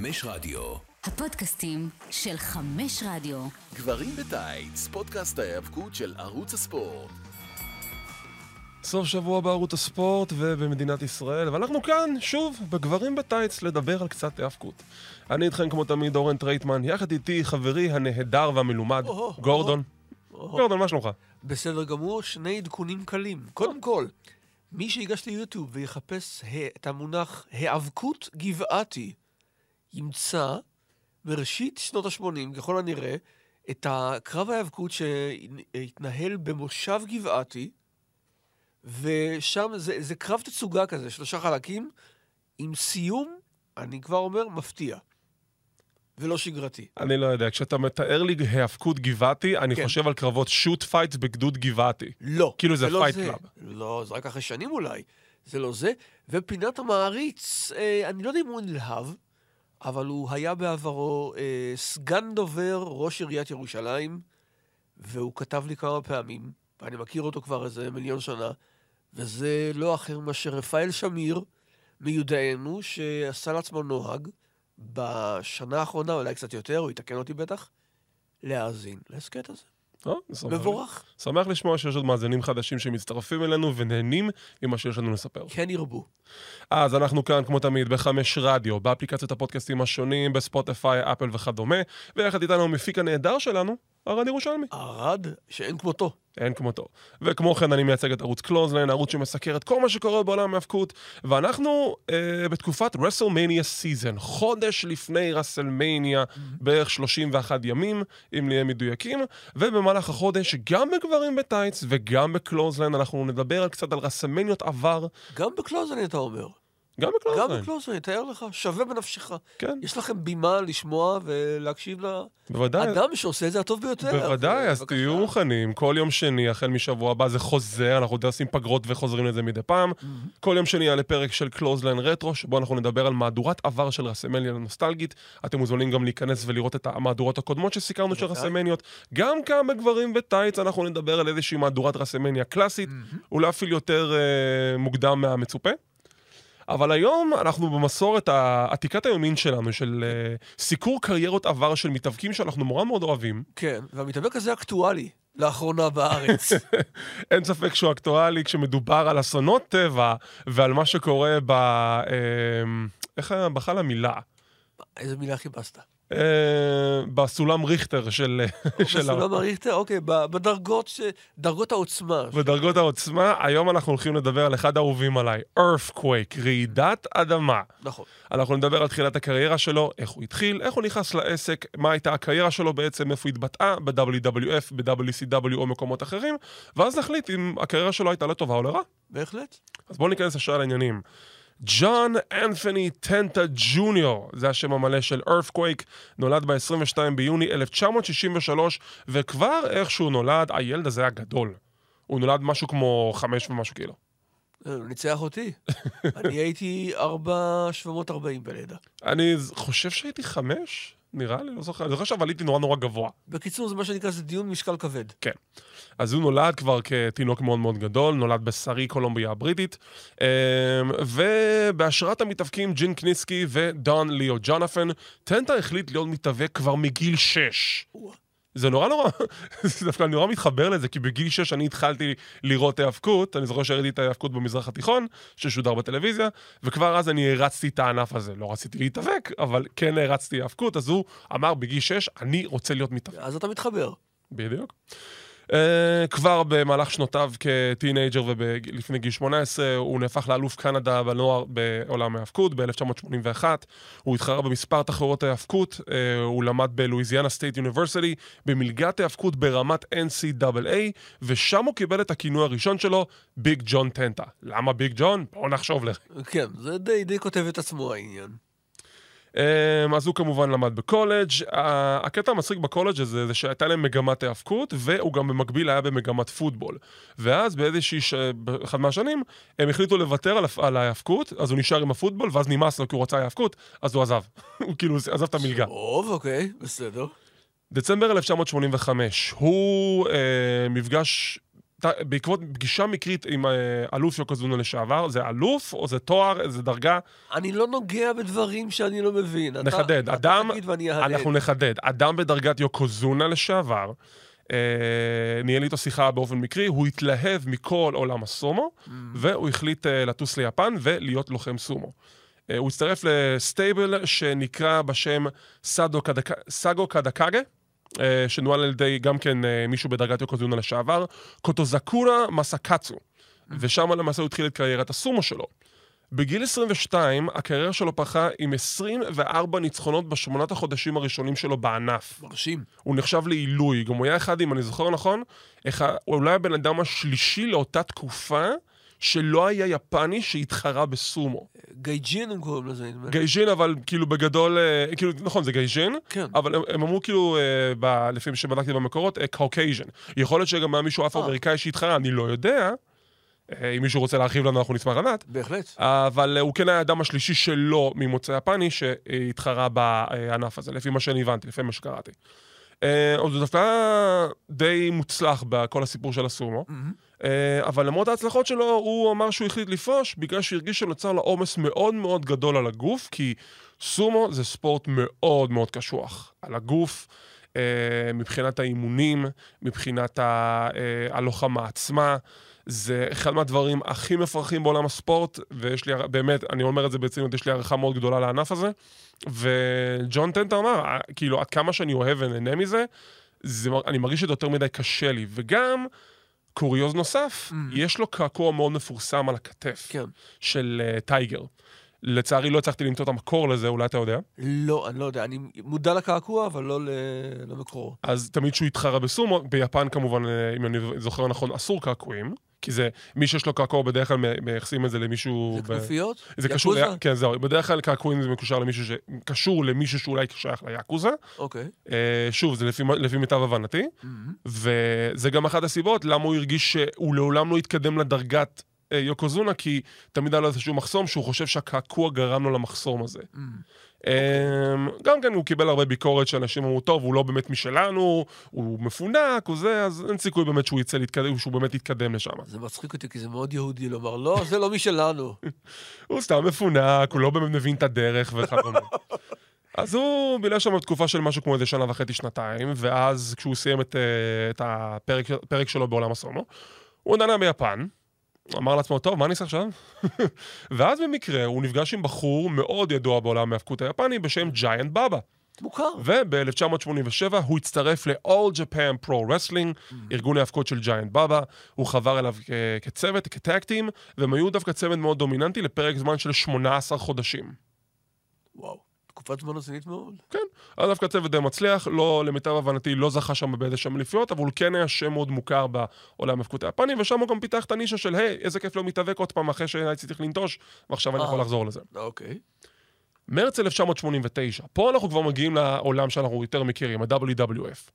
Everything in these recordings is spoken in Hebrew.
חמש רדיו. הפודקאסטים של חמש רדיו. גברים בטייץ, פודקאסט ההיאבקות של ערוץ הספורט. סוף שבוע בערוץ הספורט ובמדינת ישראל, ואנחנו כאן, שוב, בגברים בטייץ, לדבר על קצת היאבקות. אני איתכם כמו תמיד, אורן טרייטמן, יחד איתי חברי הנהדר והמלומד, אוהו, גורדון. או-הו. גורדון, מה שלומך? בסדר גמור, שני עדכונים קלים. קודם כל, מי שיגש ליוטיוב ויחפש את המונח היאבקות גבעתי, ימצא בראשית שנות ה-80, ככל הנראה, את הקרב ההיאבקות שהתנהל במושב גבעתי, ושם זה, זה קרב תצוגה כזה, שלושה חלקים, עם סיום, אני כבר אומר, מפתיע. ולא שגרתי. אני לא יודע, כשאתה מתאר לי היאבקות גבעתי, אני כן. חושב על קרבות shoot fights בגדוד גבעתי. לא. כאילו זה לא fight זה. club. לא, זה רק אחרי שנים אולי. זה לא זה. ופינת המעריץ, אה, אני לא יודע אם הוא נלהב, אבל הוא היה בעברו אה, סגן דובר ראש עיריית ירושלים, והוא כתב לי כמה פעמים, ואני מכיר אותו כבר איזה מיליון שנה, וזה לא אחר מאשר רפאל שמיר, מיודענו, שעשה לעצמו נוהג בשנה האחרונה, אולי קצת יותר, הוא יתקן אותי בטח, להאזין להסכת הזה. שמח לי. מבורך. שמח לשמוע שיש עוד מאזינים חדשים שמצטרפים אלינו ונהנים ממה שיש לנו לספר. כן ירבו. אז אנחנו כאן, כמו תמיד, בחמש רדיו, באפליקציות הפודקאסטים השונים, בספוטיפיי, אפל וכדומה, ויחד איתנו המפיק הנהדר שלנו, ערד ירושלמי. ערד, שאין כמותו. אין כמותו. וכמו כן, אני מייצג את ערוץ קלוזליין, ערוץ שמסקר את כל מה שקורה בעולם ההאבקות, ואנחנו אה, בתקופת רסלמניה season, חודש לפני רסלמניה, בערך 31 ימים, אם נהיה מדויקים, ובמהלך החודש, גם בגברים בטייץ וגם בקלוזליין, אנחנו נדבר על קצת על רסלמניות עבר, גם בקלוזליין אתה אומר. גם גם בקלוזליין. בקלוזליין, תאר לך, שווה בנפשך. כן, יש לכם בימה לשמוע ולהקשיב. לאדם שעושה את זה הטוב ביותר. בוודאי, אז. תהיו מוכנים. כל יום שני, החל משבוע הבא, זה חוזר, אנחנו עושים פגרות וחוזרים לזה מדי פעם. כל יום שני יעלה פרק של קלוזליין רטרו, שבו אנחנו נדבר על מהדורת עבר של רסלמניה נוסטלגית. אתם מוזמנים גם להיכנס ולראות את המהדורות הקודמות שסיקרנו של. רסמניות. גם כאן בגברים בטייץ אנחנו נדבר על איזושהי מהדורת רסמניה קלאסית, אולי אפילו יותר אה, מוקדם מהמצופה. אבל היום אנחנו במסורת עתיקת היומין שלנו, של אה, סיקור קריירות עבר של מתאבקים שאנחנו נורא מאוד אוהבים. כן, והמתאבק הזה אקטואלי לאחרונה בארץ. אין ספק שהוא אקטואלי כשמדובר על אסונות טבע ועל מה שקורה ב... אה, איך בכלל המילה? איזה מילה חיפשת? אה, בסולם ריכטר של... של ה- בסולם הריכטר, אוקיי, בדרגות ש- דרגות העוצמה. בדרגות העוצמה, היום אנחנו הולכים לדבר על אחד האהובים עליי, Earthquake, רעידת אדמה. נכון. אנחנו נדבר על תחילת הקריירה שלו, איך הוא התחיל, איך הוא נכנס לעסק, מה הייתה הקריירה שלו בעצם, איפה התבטאה, ב-WWF, ב-WCW או מקומות אחרים, ואז נחליט אם הקריירה שלו הייתה לטובה או לרע. בהחלט. אז בואו ניכנס ישר לעניינים. ג'ון אנת'וני טנטה ג'וניור, זה השם המלא של Earthquake, נולד ב-22 ביוני 1963, וכבר איך שהוא נולד, הילד הזה היה גדול. הוא נולד משהו כמו חמש ומשהו קילו. אה, הוא ניצח אותי. אני הייתי 4,740 בלידה. אני חושב שהייתי חמש, נראה לי, לא זוכר, אני זוכר שעליתי נורא נורא גבוה. בקיצור, זה מה שנקרא, זה דיון משקל כבד. כן. אז הוא נולד כבר כתינוק מאוד מאוד גדול, נולד בשרי קולומביה הבריטית, אמ, ובהשראת המתאבקים ג'ין קניסקי ודון ליאו ג'ונפן, טנטה החליט להיות מתאבק כבר מגיל 6. זה נורא נורא, זה דווקא נורא מתחבר לזה, כי בגיל 6 אני התחלתי לראות היאבקות, אני זוכר שראיתי את ההיאבקות במזרח התיכון, ששודר בטלוויזיה, וכבר אז אני הרצתי את הענף הזה. לא רציתי להתאבק, אבל כן הרצתי היאבקות, אז הוא אמר בגיל 6, אני רוצה להיות מתאבק. אז אתה מתחבר. בדיוק. אה, כבר במהלך שנותיו כטינג'ר ולפני גיל 18 הוא נהפך לאלוף קנדה בנוער בעולם ההאבקות ב-1981. הוא התחרה במספר תחרויות ההאבקות, אה, הוא למד בלואיזיאנה סטייט יוניברסיטי במלגת ההאבקות ברמת NCAA, ושם הוא קיבל את הכינוי הראשון שלו, ביג ג'ון טנטה. למה ביג ג'ון? בוא נחשוב לך. כן, זה די, די כותב את עצמו העניין. אמ, אז הוא כמובן למד בקולג'. הקטע המצחיק בקולג' הזה זה שהייתה להם מגמת היאבקות, והוא גם במקביל היה במגמת פוטבול. ואז באיזושהי, ש... באחד מהשנים, הם החליטו לוותר על, ההיאבקות, אז הוא נשאר עם הפוטבול, ואז נמאס לו כי הוא רצה היאבקות, אז הוא עזב. הוא כאילו עזב את המלגה. טוב, אוקיי, בסדר. דצמבר 1985, הוא אה, מפגש בעקבות פגישה מקרית עם אה, אלוף יוקוזונה לשעבר, זה אלוף או זה תואר, זה דרגה? אני לא נוגע בדברים שאני לא מבין. אתה- נחדד. אתה אדם, תגיד ואני אהדהד. אנחנו נחדד. אדם בדרגת יוקוזונה לשעבר, אה, ניהל איתו שיחה באופן מקרי, הוא התלהב מכל עולם הסומו, Mm. והוא החליט אה, לטוס ליפן ולהיות לוחם סומו. אה, הוא הצטרף לסטייבל שנקרא בשם סאגו קדקאגה. אה, שנוהל על ידי גם כן אה, מישהו בדרגת יוקוזונה לשעבר, קוטוזקורה מסקצו. ושם למעשה הוא התחיל את קריירת הסומו שלו. בגיל 22, הקריירה שלו פרחה עם 24 ניצחונות בשמונת החודשים הראשונים שלו בענף. מרשים. הוא נחשב לעילוי, גם הוא היה אחד, אם אני זוכר נכון, אחד, הוא אולי הבן אדם השלישי לאותה תקופה שלא היה יפני שהתחרה בסומו. גייג'ין הם קוראים לזה, נדמה לי. גייז'ין, אבל כאילו בגדול, אה, כאילו, נכון, זה גייז'ין, כן. אבל הם, הם אמרו כאילו, אה, ב, לפי מה שבדקתי במקורות, Caucasian. יכול להיות שגם היה מישהו אפרו-אמריקאי שהתחרה, אני לא יודע. אה, אם מישהו רוצה להרחיב לנו, אנחנו נשמח לדעת. בהחלט. אבל אה, הוא כן היה האדם השלישי שלו ממוצא יפני שהתחרה בענף הזה, לפי מה שאני הבנתי, לפי מה שקראתי. אה, אז זה דווקא די מוצלח בכל הסיפור של הסומו, אה, אבל למרות ההצלחות שלו, הוא אמר שהוא החליט לפרוש בגלל שהרגיש שנוצר לו עומס מאוד מאוד גדול על הגוף, כי סומו זה ספורט מאוד מאוד קשוח. על הגוף, אה, מבחינת האימונים, מבחינת ה- אה, הלוחמה עצמה. זה אחד מהדברים הכי מפרכים בעולם הספורט, ויש לי, באמת, אני אומר את זה ברצינות, יש לי הערכה מאוד גדולה לענף הזה. וג'ון טנטר אמר, "אה, כאילו, עד כמה שאני אוהב ונהנה מזה, זה, אני מרגיש שזה יותר מדי קשה לי. וגם, קוריוז נוסף, יש לו קעקוע מאוד מפורסם על הכתף, כן. של uh, טייגר. לצערי לא הצלחתי למצוא את המקור לזה, אולי אתה יודע. לא, אני לא יודע. אני מודע לקעקוע, אבל לא ל- למקורו. אז תמיד שהוא התחרה בסומו, ביפן כמובן, אה, אם אני זוכר נכון, אסור קעקועים, כי זה, מי שיש לו קעקוע בדרך כלל מייחסים את זה למישהו... זה כנופיות? זה קשור? ל... כן, זהו, בדרך כלל קעקועים זה מקושר למישהו ש... קשור למישהו שאולי שייך ליאקוזה. אוקיי. אה, שוב, זה לפי, לפי מיטב הבנתי, וזה גם אחת הסיבות למה הוא הרגיש שהוא לעולם לא התקדם לדרגת אה, יוקוזונה, כי תמיד היה לו איזשהו מחסום שהוא חושב שהקעקוע גרם לו למחסום הזה. אה, גם כן הוא קיבל הרבה ביקורת שאנשים אמרו, טוב, הוא לא באמת משלנו, הוא מפונק, הוא זה, אז אין סיכוי באמת שהוא יצא להתקדם, שהוא באמת יתקדם לשם. זה מצחיק אותי, כי זה מאוד יהודי לומר, לא, זה לא משלנו. הוא סתם מפונק, הוא לא באמת מבין את הדרך וכדומה. אז הוא בילה שם תקופה של משהו כמו איזה שנה וחצי, שנתיים, ואז כשהוא סיים את, אה, את הפרק פרק שלו בעולם הסומו, הוא נענה ביפן, אמר לעצמו, טוב, מה אני אעשה עכשיו? ואז במקרה הוא נפגש עם בחור מאוד ידוע בעולם ההאבקות היפני בשם ג'יינט בבא. מוכר. וב-1987 הוא הצטרף ל-All Japan Pro Wrestling, ארגון ההאבקות של ג'יינט בבא. הוא חבר אליו כ- כצוות, כטאקטים, והם היו דווקא צוות מאוד דומיננטי לפרק זמן של 18 חודשים. וואו. תקופת זמן רצינית מאוד. כן, היה דווקא צוות די מצליח, לא, למיטב הבנתי, לא זכה שם באיזה שם אליפויות, אבל הוא כן היה שם מאוד מוכר בעולם ההאבקות היפני, ושם הוא גם פיתח את הנישה של, היי, איזה כיף לא מתאבק עוד פעם אחרי שהייתי צריך לנטוש, ועכשיו אני אה. יכול לחזור לזה. אוקיי. מרץ 1989, פה אנחנו כבר מגיעים לעולם שאנחנו יותר מכירים, ה-WWF.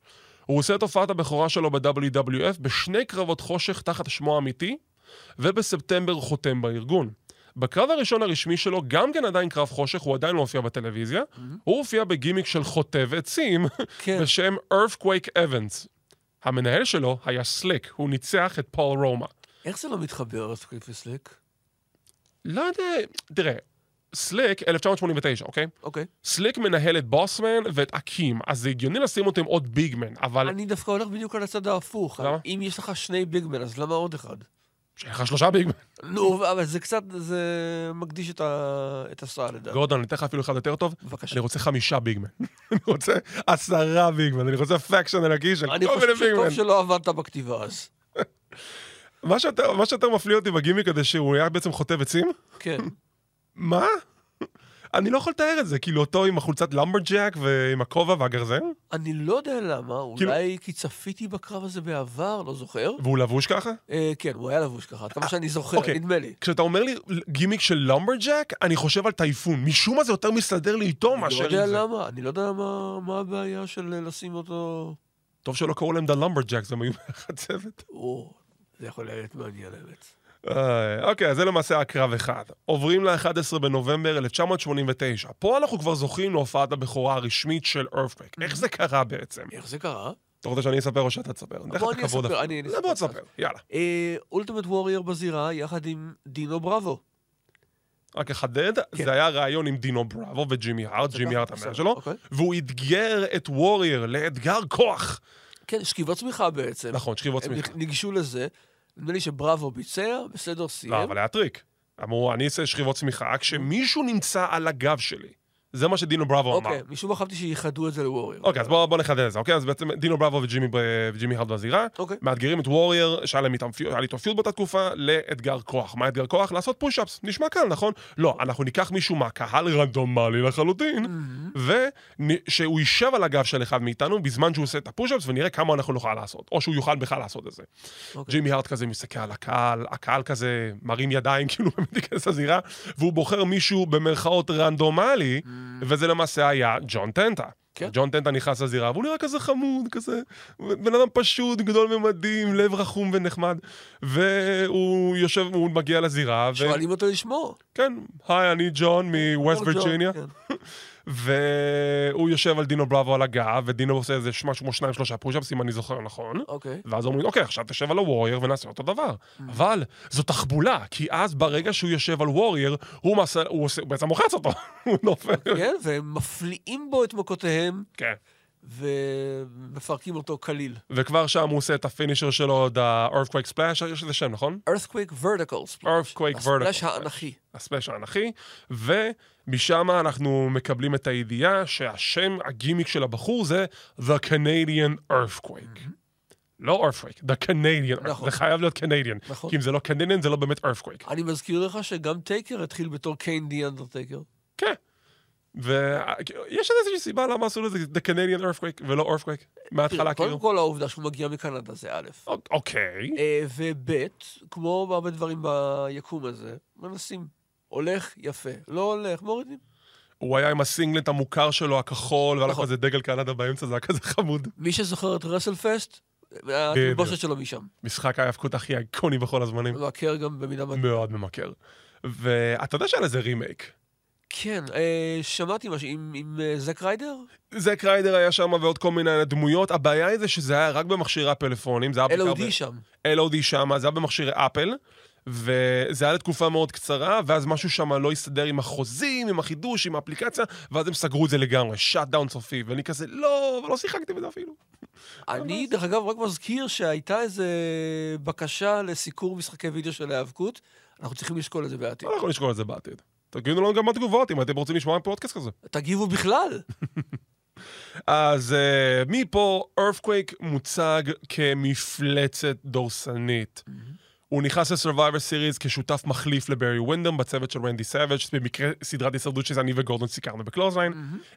הוא עושה את הופעת הבכורה שלו ב-WWF בשני קרבות חושך תחת שמו האמיתי, ובספטמבר חותם בארגון. בקרב הראשון הרשמי שלו, גם כן עדיין קרב חושך, הוא עדיין לא הופיע בטלוויזיה, הוא הופיע בגימיק של חוטב עצים, כן. בשם Earthquake Evans. המנהל שלו היה סליק, הוא ניצח את פול רומא. איך זה לא מתחבר, סקריפ וסליק? לא יודע, תראה, סליק, 1989, אוקיי? אוקיי. סליק מנהל את בוסמן ואת אקים, אז זה הגיוני לשים אותם עוד ביגמן, אבל... אני דווקא הולך בדיוק על הצד ההפוך. למה? אם יש לך שני ביגמן, אז למה עוד אחד? שיהיה לך שלושה ביגמן. נו, אבל זה קצת, זה מקדיש את ה- את הסעה לדעת. גורדון, אני אתן לך אפילו אחד יותר טוב. בבקשה. אני רוצה חמישה ביגמן. אני רוצה עשרה ביגמן, אני רוצה פקשן ענקי של אני כל חושב מיני ביגמן. שטוב שלא עבדת בכתיבה אז. מה שיותר מפליא אותי בגימיק הזה, שהוא היה בעצם חוטב עצים, כן. מה? אני לא יכול לתאר את זה, כאילו אותו עם החולצת למברג'ק ועם הכובע והגרזן, אני לא יודע למה, כאילו- אולי כי צפיתי בקרב הזה בעבר, לא זוכר. והוא לבוש ככה? אה, כן, הוא היה לבוש ככה, עד כמה שאני זוכר, אוקיי. נדמה לי. כשאתה אומר לי גימיק של למברג'ק, אני חושב על טייפון. משום מה זה יותר מסתדר לי איתו אני מאשר לא עם יודע זה. למה, אני לא יודע מה- מה הבעיה של אה, לשים אותו... טוב שלא קראו להם דה למברג'קס, הם היו ביחד צוות. זה יכול להיות מעניין האמת. אה, אוקיי, אז זה למעשה היה קרב אחד. עוברים ל-11 בנובמבר 1989. פה אנחנו כבר זוכים להופעת הבכורה הרשמית של ארפק. איך זה קרה בעצם? איך זה קרה? אתה רוצה שאני אספר או שאתה תספר? בוא אני אספר. אני- זה בוא אספר תספר, יאללה. אולטימט וורייר בזירה, יחד עם דינו בראבו. רק אחדד, כן. זה היה ראיון עם דינו בראבו וג'ימי הארט, ג'ימי הארט המנהל שלו, אוקיי. והוא אתגר את וורייר לאתגר כוח. כן, שכיבות סמיכה בעצם. נכון, שכיבות הם סמיכה. ניגשו לזה. נדמה לי שבראבו ביצע, בסדר, סיים. לא, אבל היה טריק. אמרו, אני אעשה שכיבות סמיכה כשמישהו נמצא על הגב שלי. זה מה שדינו בראבו אמר. אוקיי, משום מה חשבתי שייחדו את זה לוורייר. אוקיי, אז בוא, בוא נחדד את זה, אוקיי? אז בעצם דינו בראבו וג'ימי, הארט בזירה, אוקיי. מאתגרים את וורייר, שהיה להם איתו פיוט באותה תקופה, לאתגר כוח. מה אתגר כוח? לעשות פוש-אפס. נשמע קל, נכון? לא, אנחנו ניקח מישהו מהקהל רנדומלי לחלוטין, ושהוא יישב על הגב של אחד מאיתנו בזמן שהוא עושה את הפוש-אפס, ונראה כמה אנחנו נוכל לעשות. או שהוא יוכל בכלל לעשות את זה. אוקיי. ג'ימי הארד כזה מסתכל על הקהל, הקהל כזה מרים ידיים, כאילו באמת להיכנס לזירה, והוא בוחר מישהו במרכאות רנדומלי, וזה למעשה היה ג'ון טנטה. כן. ג'ון טנטה נכנס לזירה, והוא נראה כזה חמוד, כזה בן אדם פשוט, גדול ממדים, לב רחום ונחמד, והוא יושב, הוא מגיע לזירה, ו... שואלים אותו לשמו. כן, היי, אני ג'ון מווסט וירג'יניה, כן. והוא יושב על דינו בראבו על הגב, ודינו עושה איזה משהו כמו שניים שלושה פושאפס, אם אני זוכר נכון. אוקיי. ואז אומרים, אוקיי, עכשיו תשב על הוורייר ונעשה אותו דבר. אבל זו תחבולה, כי אז ברגע שהוא יושב על וורייר, הוא מעשה, הוא עושה, הוא בעצם מוחץ אותו, הוא נופל. כן, והם מפליאים בו את מכותיהם, כן. ומפרקים אותו כליל. וכבר שם הוא עושה את הפינישר שלו, the earthquake splash, יש לזה שם, נכון? earthquake vertical splash. earthquake הספלאש vertical. האנכי. הספלאש האנכי, ומשם אנחנו מקבלים את הידיעה שהשם, הגימיק של הבחור זה The Canadian Earthquake. לא earthquake, the Canadian, נכון. זה חייב להיות Canadian. נכון. כי אם זה לא Canadian זה לא באמת earthquake. אני מזכיר לך שגם טייקר התחיל בתור קיין די אנדרטייקר. כן. ויש איזושהי סיבה למה עשו לזה The Canadian Earthquake ולא earthquake מההתחלה קודם כאילו. כל העובדה שהוא מגיע מקנדה זה א', אוק- אוקיי. אה, וב', כמו בהרבה דברים ביקום הזה, מנסים. הולך, יפה. לא הולך, מורידים. הוא היה עם הסינגלט המוכר שלו, הכחול, והיה לו נכון. כזה דגל קנדה באמצע, זה היה כזה חמוד. מי שזוכר את רסלפסט, התלבושת שלו משם. משחק ההאבקות הכי איקוני בכל הזמנים. מבקר גם במידה מה... מאוד ממכר. ואתה יודע שהיה לזה רימייק. כן, אה, שמעתי משהו עם- עם אה, זק ריידר? זק ריידר היה שם ועוד כל מיני דמויות. הבעיה היא זה שזה היה רק במכשירי הפלאפונים, זה היה בעיקר LOD שם. LOD שם, זה היה במכשירי אפל, וזה היה לתקופה מאוד קצרה, ואז משהו שם לא הסתדר עם החוזים, עם החידוש, עם האפליקציה, ואז הם סגרו את זה לגמרי, shutdown סופי, ואני כזה, לא, לא שיחקתי בזה אפילו. אני, דרך אגב, רק מזכיר שהייתה איזה בקשה לסיקור משחקי וידאו של ההיאבקות, אנחנו צריכים לשקול את זה בעתיד. אנחנו נשקול את זה בעתיד. תגידו לנו גם בתגובות, אם אתם רוצים לשמוע פודקאסט כזה. תגיבו בכלל. אז uh, מפה, Earthquake מוצג כמפלצת דורסנית. הוא נכנס ל-Survivor Series כשותף מחליף לברי ווינדום בצוות של רנדי סאביג' במקרה סדרת הישרדות שזה אני וגורדון סיקרנו בקלוזליין.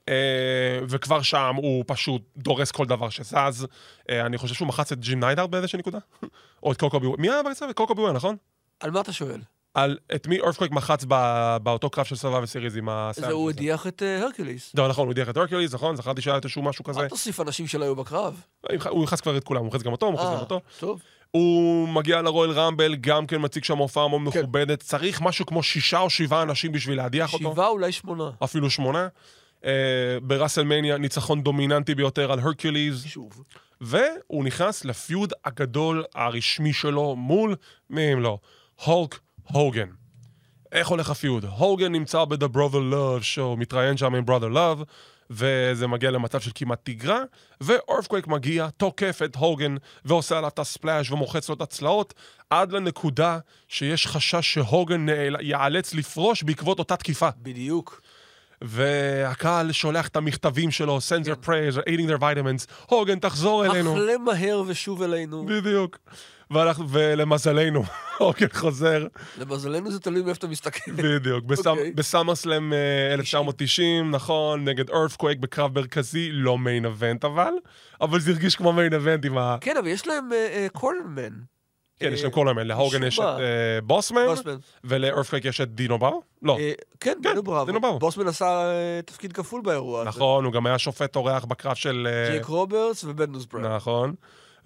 אה, וכבר שם הוא פשוט דורס כל דבר שזז. אה, אני חושב שהוא מחץ את ג'ים ניידהארט באיזושהי נקודה. או את קוקו בי וור. מי היה בצוות? קוקו בי וור, נכון? על מה אתה שואל? על את מי Earthquake מחץ באותו קרב של Survivor Series עם הסאביג'. זה הוא. הדיח את אה, הרקוליס. לא, נכון, הוא הדיח את הרקוליס, נכון? זכרתי שהיה איזשהו משהו כזה. אל תוסיף אנשים שלא היו בקרב. הוא נכנס כבר את כולם, הוא נכנס גם אותו, הוא נכנס גם אותו. טוב. הוא מגיע ל Royal Rumble, גם כן מציג שם הופעה מאוד כן. מכובדת. צריך משהו כמו שישה או שבעה אנשים בשביל להדיח אותו. שבעה, אולי שמונה. אפילו שמונה. Uh, בראסלמניה, ניצחון דומיננטי ביותר על הרקיוליז. שוב. והוא נכנס לפיוד הגדול הרשמי שלו מול, מי אם לא? הולק הוגן. איך הולך הפיוד? הוגן נמצא ב-The Brother Love Show, מתראיין שם עם Brother Love, וזה מגיע למצב של כמעט תגרה, ואורפקוויק מגיע, תוקף את הוגן, ועושה עליו את הספלאש ומוחץ לו את הצלעות, עד לנקודה שיש חשש שהוגן נאל- ייאלץ לפרוש בעקבות אותה תקיפה. בדיוק. והקהל שולח את המכתבים שלו, send their prayers, eating their vitamins, הוגן, תחזור אלינו. אכלה מהר ושוב אלינו. בדיוק. ואנחנו, ולמזלנו, הוגן חוזר, למזלנו זה תלוי מאיפה אתה מסתכל. בדיוק, בסאם- אוקיי. בסאמרסלאם אה, 1990, נכון, נגד ארת'קווייק בקרב מרכזי, לא מיין אבנט אבל, אבל זה הרגיש כמו מיין אבנט עם ה... כן, אבל יש להם קולמן. כן, יש להם הזמן, להוגן יש את. אה, בוסמן. ול Earthquake יש את דינו ברא? לא. אה, כן, דינו בראבו. דינו בראבו. בוסמן עשה אה, תפקיד כפול באירוע הזה. נכון, הוא גם היה שופט אורח בקרב של... אה, ג'ייק רוברטס ובן נוסברד. נכון.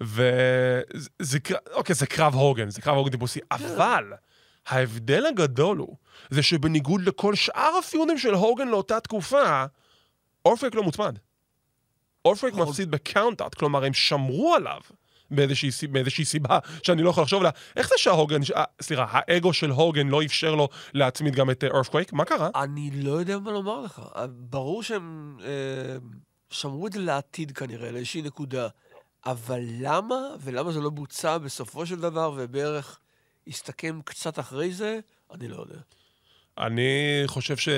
וזה קרב, אוקיי, זה קרב הוגן, זה קרב הוגן טיפוסי, אבל ההבדל הגדול הוא, זה שבניגוד לכל שאר ה feud ים של הוגן לאותה תקופה, Earthquake לא מוצמד. Earthquake נכון. מפסיד ב count-out, כלומר, הם שמרו עליו. באיזושהי, מאיזושהי סיבה שאני לא יכול לחשוב עליה. איך זה שההוגן, אה, סליחה, האגו של הוגן לא אפשר לו להצמיד גם את אורפקווייק? מה קרה? אני לא יודע מה לומר לך. אה, ברור שהם אה, שמרו את זה לעתיד כנראה, לאיזושהי נקודה. אבל למה, ולמה זה לא בוצע בסופו של דבר, ובערך הסתכם קצת אחרי זה, אני לא יודע. אני חושב ש...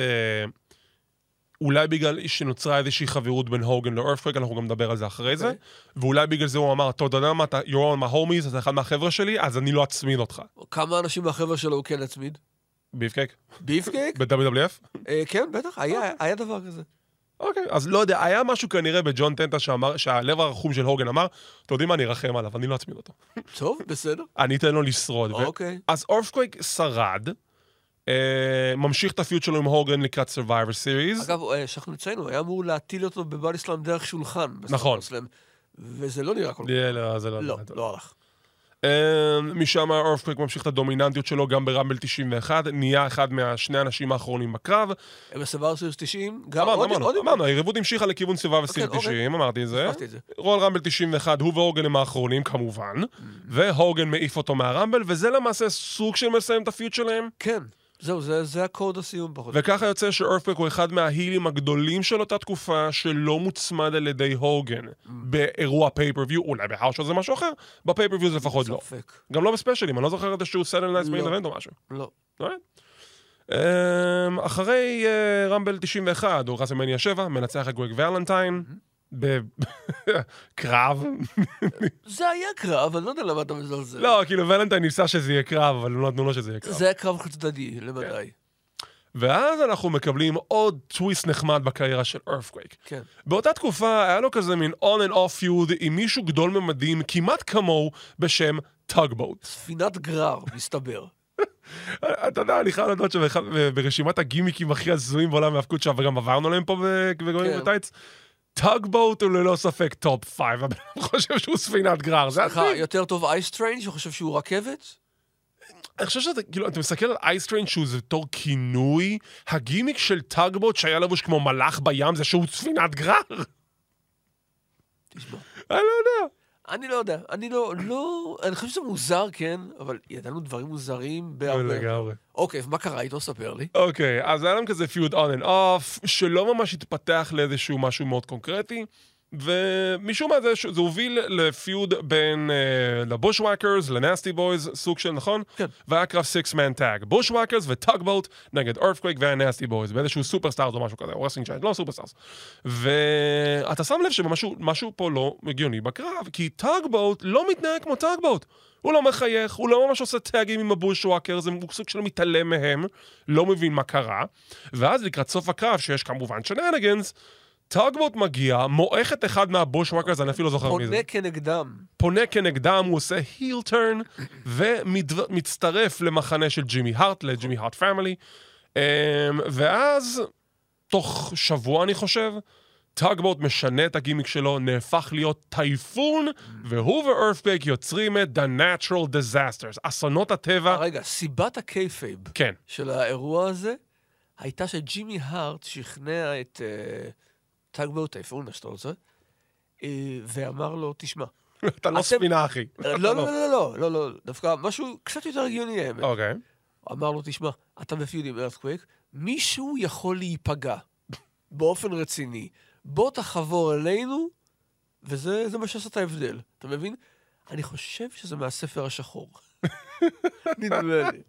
אולי בגלל שנוצרה איזושהי חברות בין הוגן לאורפקווייק, אנחנו גם נדבר על זה אחרי זה, אוקיי. ואולי בגלל זה הוא אמר, אתה יודע מה, אתה, you're on my homies, אתה אחד מהחבר'ה שלי, אז אני לא אצמיד אותך. כמה אנשים מהחבר'ה שלו הוא כן הצמיד? ביפקק? ביפקייק? ב-WWF? אה, כן, בטח, היה, היה דבר כזה. אוקיי, אז לא יודע, היה משהו כנראה בג'ון טנטה שאמר, שהלב הרחום של הוגן אמר, אתם יודעים מה, אני ארחם עליו, אני לא אצמיד אותו. טוב, בסדר. אני אתן לו לשרוד. ו- אוקיי. אז אורפקווייק שרד, אה, ממשיך את הפיוט שלו עם הוגן לקראת Survivor Series. אגב, אה, שכחנו לציין, הוא היה אמור להטיל אותו בבדיסלאם דרך שולחן. נכון. וזה לא נראה כל כך. לא, זה לא... לא, לא הלך. אה, משם אורפקווייק ממשיך את הדומיננטיות שלו גם ברמבל 91, נהיה אחד מהשני האנשים האחרונים בקרב. בסבר סיוס 90, גם עוד אמרנו, היריבות המשיכה לכיוון וסיל אוקיי. 90, אמרתי את זה. רול רמבל 91, הוא והוגן הם האחרונים כמובן, והוגן מעיף אותו מהרמבל, וזה למעשה סוג של מסיים את הפיוט שלהם. כן, זהו, זה- זה הקוד הסיום פחות. וככה יוצא ש Earthquake הוא אחד מה heel ים הגדולים של אותה תקופה שלא מוצמד על ידי הוגן באירוע pay-per-view, אולי בהאושו זה משהו אחר, ב pay-per-view זה לפחות לא. ספק. גם לא ב special ים, אני לא זוכר את Saturday Night's Main לא. Event או משהו. לא. Alright. אמ, אחרי אה, רמבל 91, הוא WrestleMania 7, מנצח את גרג ולנטיין, בקרב. זה היה קרב, אני לא יודע למה אתה מזלזל. לא, כאילו ולנטיין ניסה שזה יהיה קרב, אבל לא נתנו לו שזה יהיה קרב. זה היה קרב חד צדדי, למדי. ואז אנחנו מקבלים עוד טוויסט נחמד בקריירה של Earthquake. כן. באותה תקופה היה לו כזה מין on and off feud עם מישהו גדול ממדים, כמעט כמוהו, בשם טאגבוט. ספינת גרר, מסתבר. אתה יודע, אני חייב לדעת שברשימת הגימיקים הכי הזויים בעולם ההאבקות שם, וגם עברנו עליהם פה בגויים כן. טאגבוט הוא ללא ספק top five, אבל אני חושב שהוא ספינת גרר. זה סליחה. יותר טוב אייסטריין, שחושב שהוא רכבת? אני חושב שאתה, כאילו, אתה מסתכל על אייסטריין שהוא זה בתור כינוי, הגימיק של טאגבוט שהיה לבוש כמו מלאך בים זה שהוא ספינת גרר. תשמע. אני לא יודע. אני לא יודע, אני לא, לא, אני חושב שזה מוזר, כן, אבל ידענו דברים מוזרים בהרבה. לגמרי. אוקיי, ומה קרה איתו? ספר לי. אוקיי, אז היה להם כזה פיוד on and off, שלא ממש התפתח לאיזשהו משהו מאוד קונקרטי, ומשום מה זה, זה הוביל ל feud בין uh, ל Bushwhackers, ל Nasty Boys, סוג של, נכון? כן. והיה קרב six man tag. Bushwhackers וטאגבוט נגד Earthquake וה Nasty Boys, באיזשהו Superstars או משהו כזה, או Wrestling Challenge, לא Superstars. ואתה שם לב שמשהו משהו פה לא הגיוני בקרב, כי טאגבוט לא מתנהג כמו טאגבוט. הוא לא מחייך, הוא לא ממש עושה tag ים עם ה Bushwhackers, הוא סוג של מתעלם מהם, לא מבין מה קרה. ואז לקראת סוף הקרב, שיש כמובן shenanigans, טאגבוט מגיע, מועך את אחד מה Bushwhackers, אני אפילו לא זוכר מי זה. פונה כנגדם. פונה כנגדם, הוא עושה heel turn, ומצטרף למחנה של ג'ימי הארט, לג'ימי הארט Family. ואז, תוך שבוע אני חושב, טאגבוט משנה את הגימיק שלו, נהפך להיות טייפון, והוא ו Earthquake יוצרים את The Natural Disasters, אסונות הטבע. רגע, סיבת ה kayfabe כן, של האירוע הזה הייתה שג'ימי הארט שכנע את אה, טאגבוט, טייפון, מה שאתה רוצה, אה, ואמר לו, תשמע, אתה לא ספינה, אחי. לא, לא, לא, לא, לא, לא, לא, דווקא משהו קצת יותר הגיוני האמת. אוקיי. אמר לו, תשמע, אתה ב feud עם Earthquake, מישהו יכול להיפגע באופן רציני. בוא תחבור אלינו, וזה זה מה שעשה את ההבדל. אתה מבין? אני חושב שזה מהספר השחור. נדמה לי.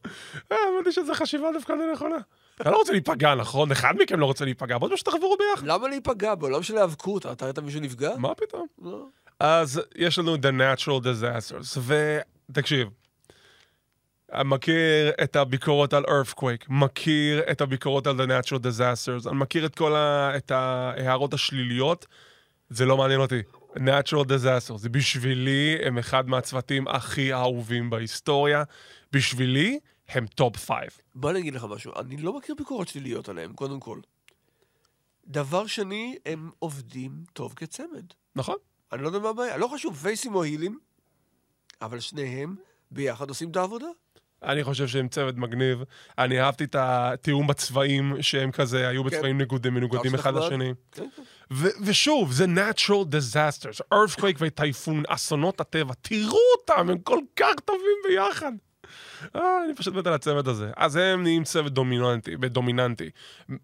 אה, האמת שזו חשיבה דווקא לא נכונה. אתה לא רוצה להיפגע, נכון? אחד מכם לא רוצה להיפגע, בואו שתחברו ביחד. למה להיפגע? בעולם של ההיאבקות, אתה ראית מישהו נפגע? מה פתאום? לא. אז יש לנו The Natural Disasters, ותקשיב, אני מכיר את הביקורות על Earthquake, מכיר את הביקורות על The Natural Disasters, אני מכיר את כל ה... את ההערות השליליות, זה לא מעניין אותי. Natural Disasters, זה בשבילי, הם אחד מהצוותים הכי אהובים בהיסטוריה. בשבילי, הם top five. בוא אני אגיד לך משהו, אני לא מכיר ביקורות שליליות עליהם, קודם כל. דבר שני, הם עובדים טוב כצמד. נכון? אני לא יודע מה הבעיה, לא חשוב, face ים או heel ים, אבל שניהם ביחד עושים את העבודה. אני חושב שהם צוות מגניב. אני אהבתי את התיאום בצבעים, שהם כזה היו כן. בצבעים נגודים, מנוגדים אחד. לשני. כן, כן. ושוב, זה natural disasters, earthquake וטייפון, אסונות הטבע, תראו אותם, הם כל כך טובים ביחד. אה, אני פשוט מת על הצוות הזה. אז הם נהיים צוות דומיננטי, דומיננטי.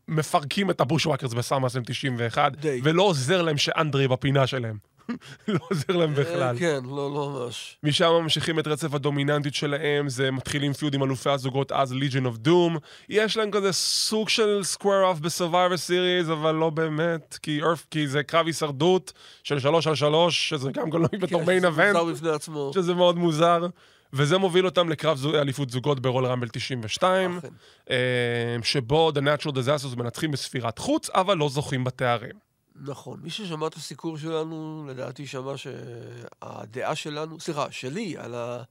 מפרקים את הבושוואקרס בסאמאסם 91, די. ולא עוזר להם שאנדרי בפינה שלהם. לא עוזר להם בכלל. אה, כן, לא, לא ממש. משם ממשיכים את רצף הדומיננטיות שלהם, זה מתחילים פיוד עם אלופי הזוגות אז Legion of Doom. יש להם כזה סוג של square off ב-Survivor Series, אבל לא באמת, כי, Earth, כי זה קרב הישרדות של שלוש על שלוש, שזה גם בתור main כן, event, מוזר בפני עצמו. שזה מאוד מוזר. וזה מוביל אותם לקרב זו- אליפות זוגות ב Royal Rumble 92, אכן. אה, שבו The Natural Disasters מנצחים בספירת חוץ, אבל לא זוכים בתארים. נכון. מי ששמע את הסיקור שלנו, לדעתי שמע שהדעה שלנו, סליחה, שלי, על, ה,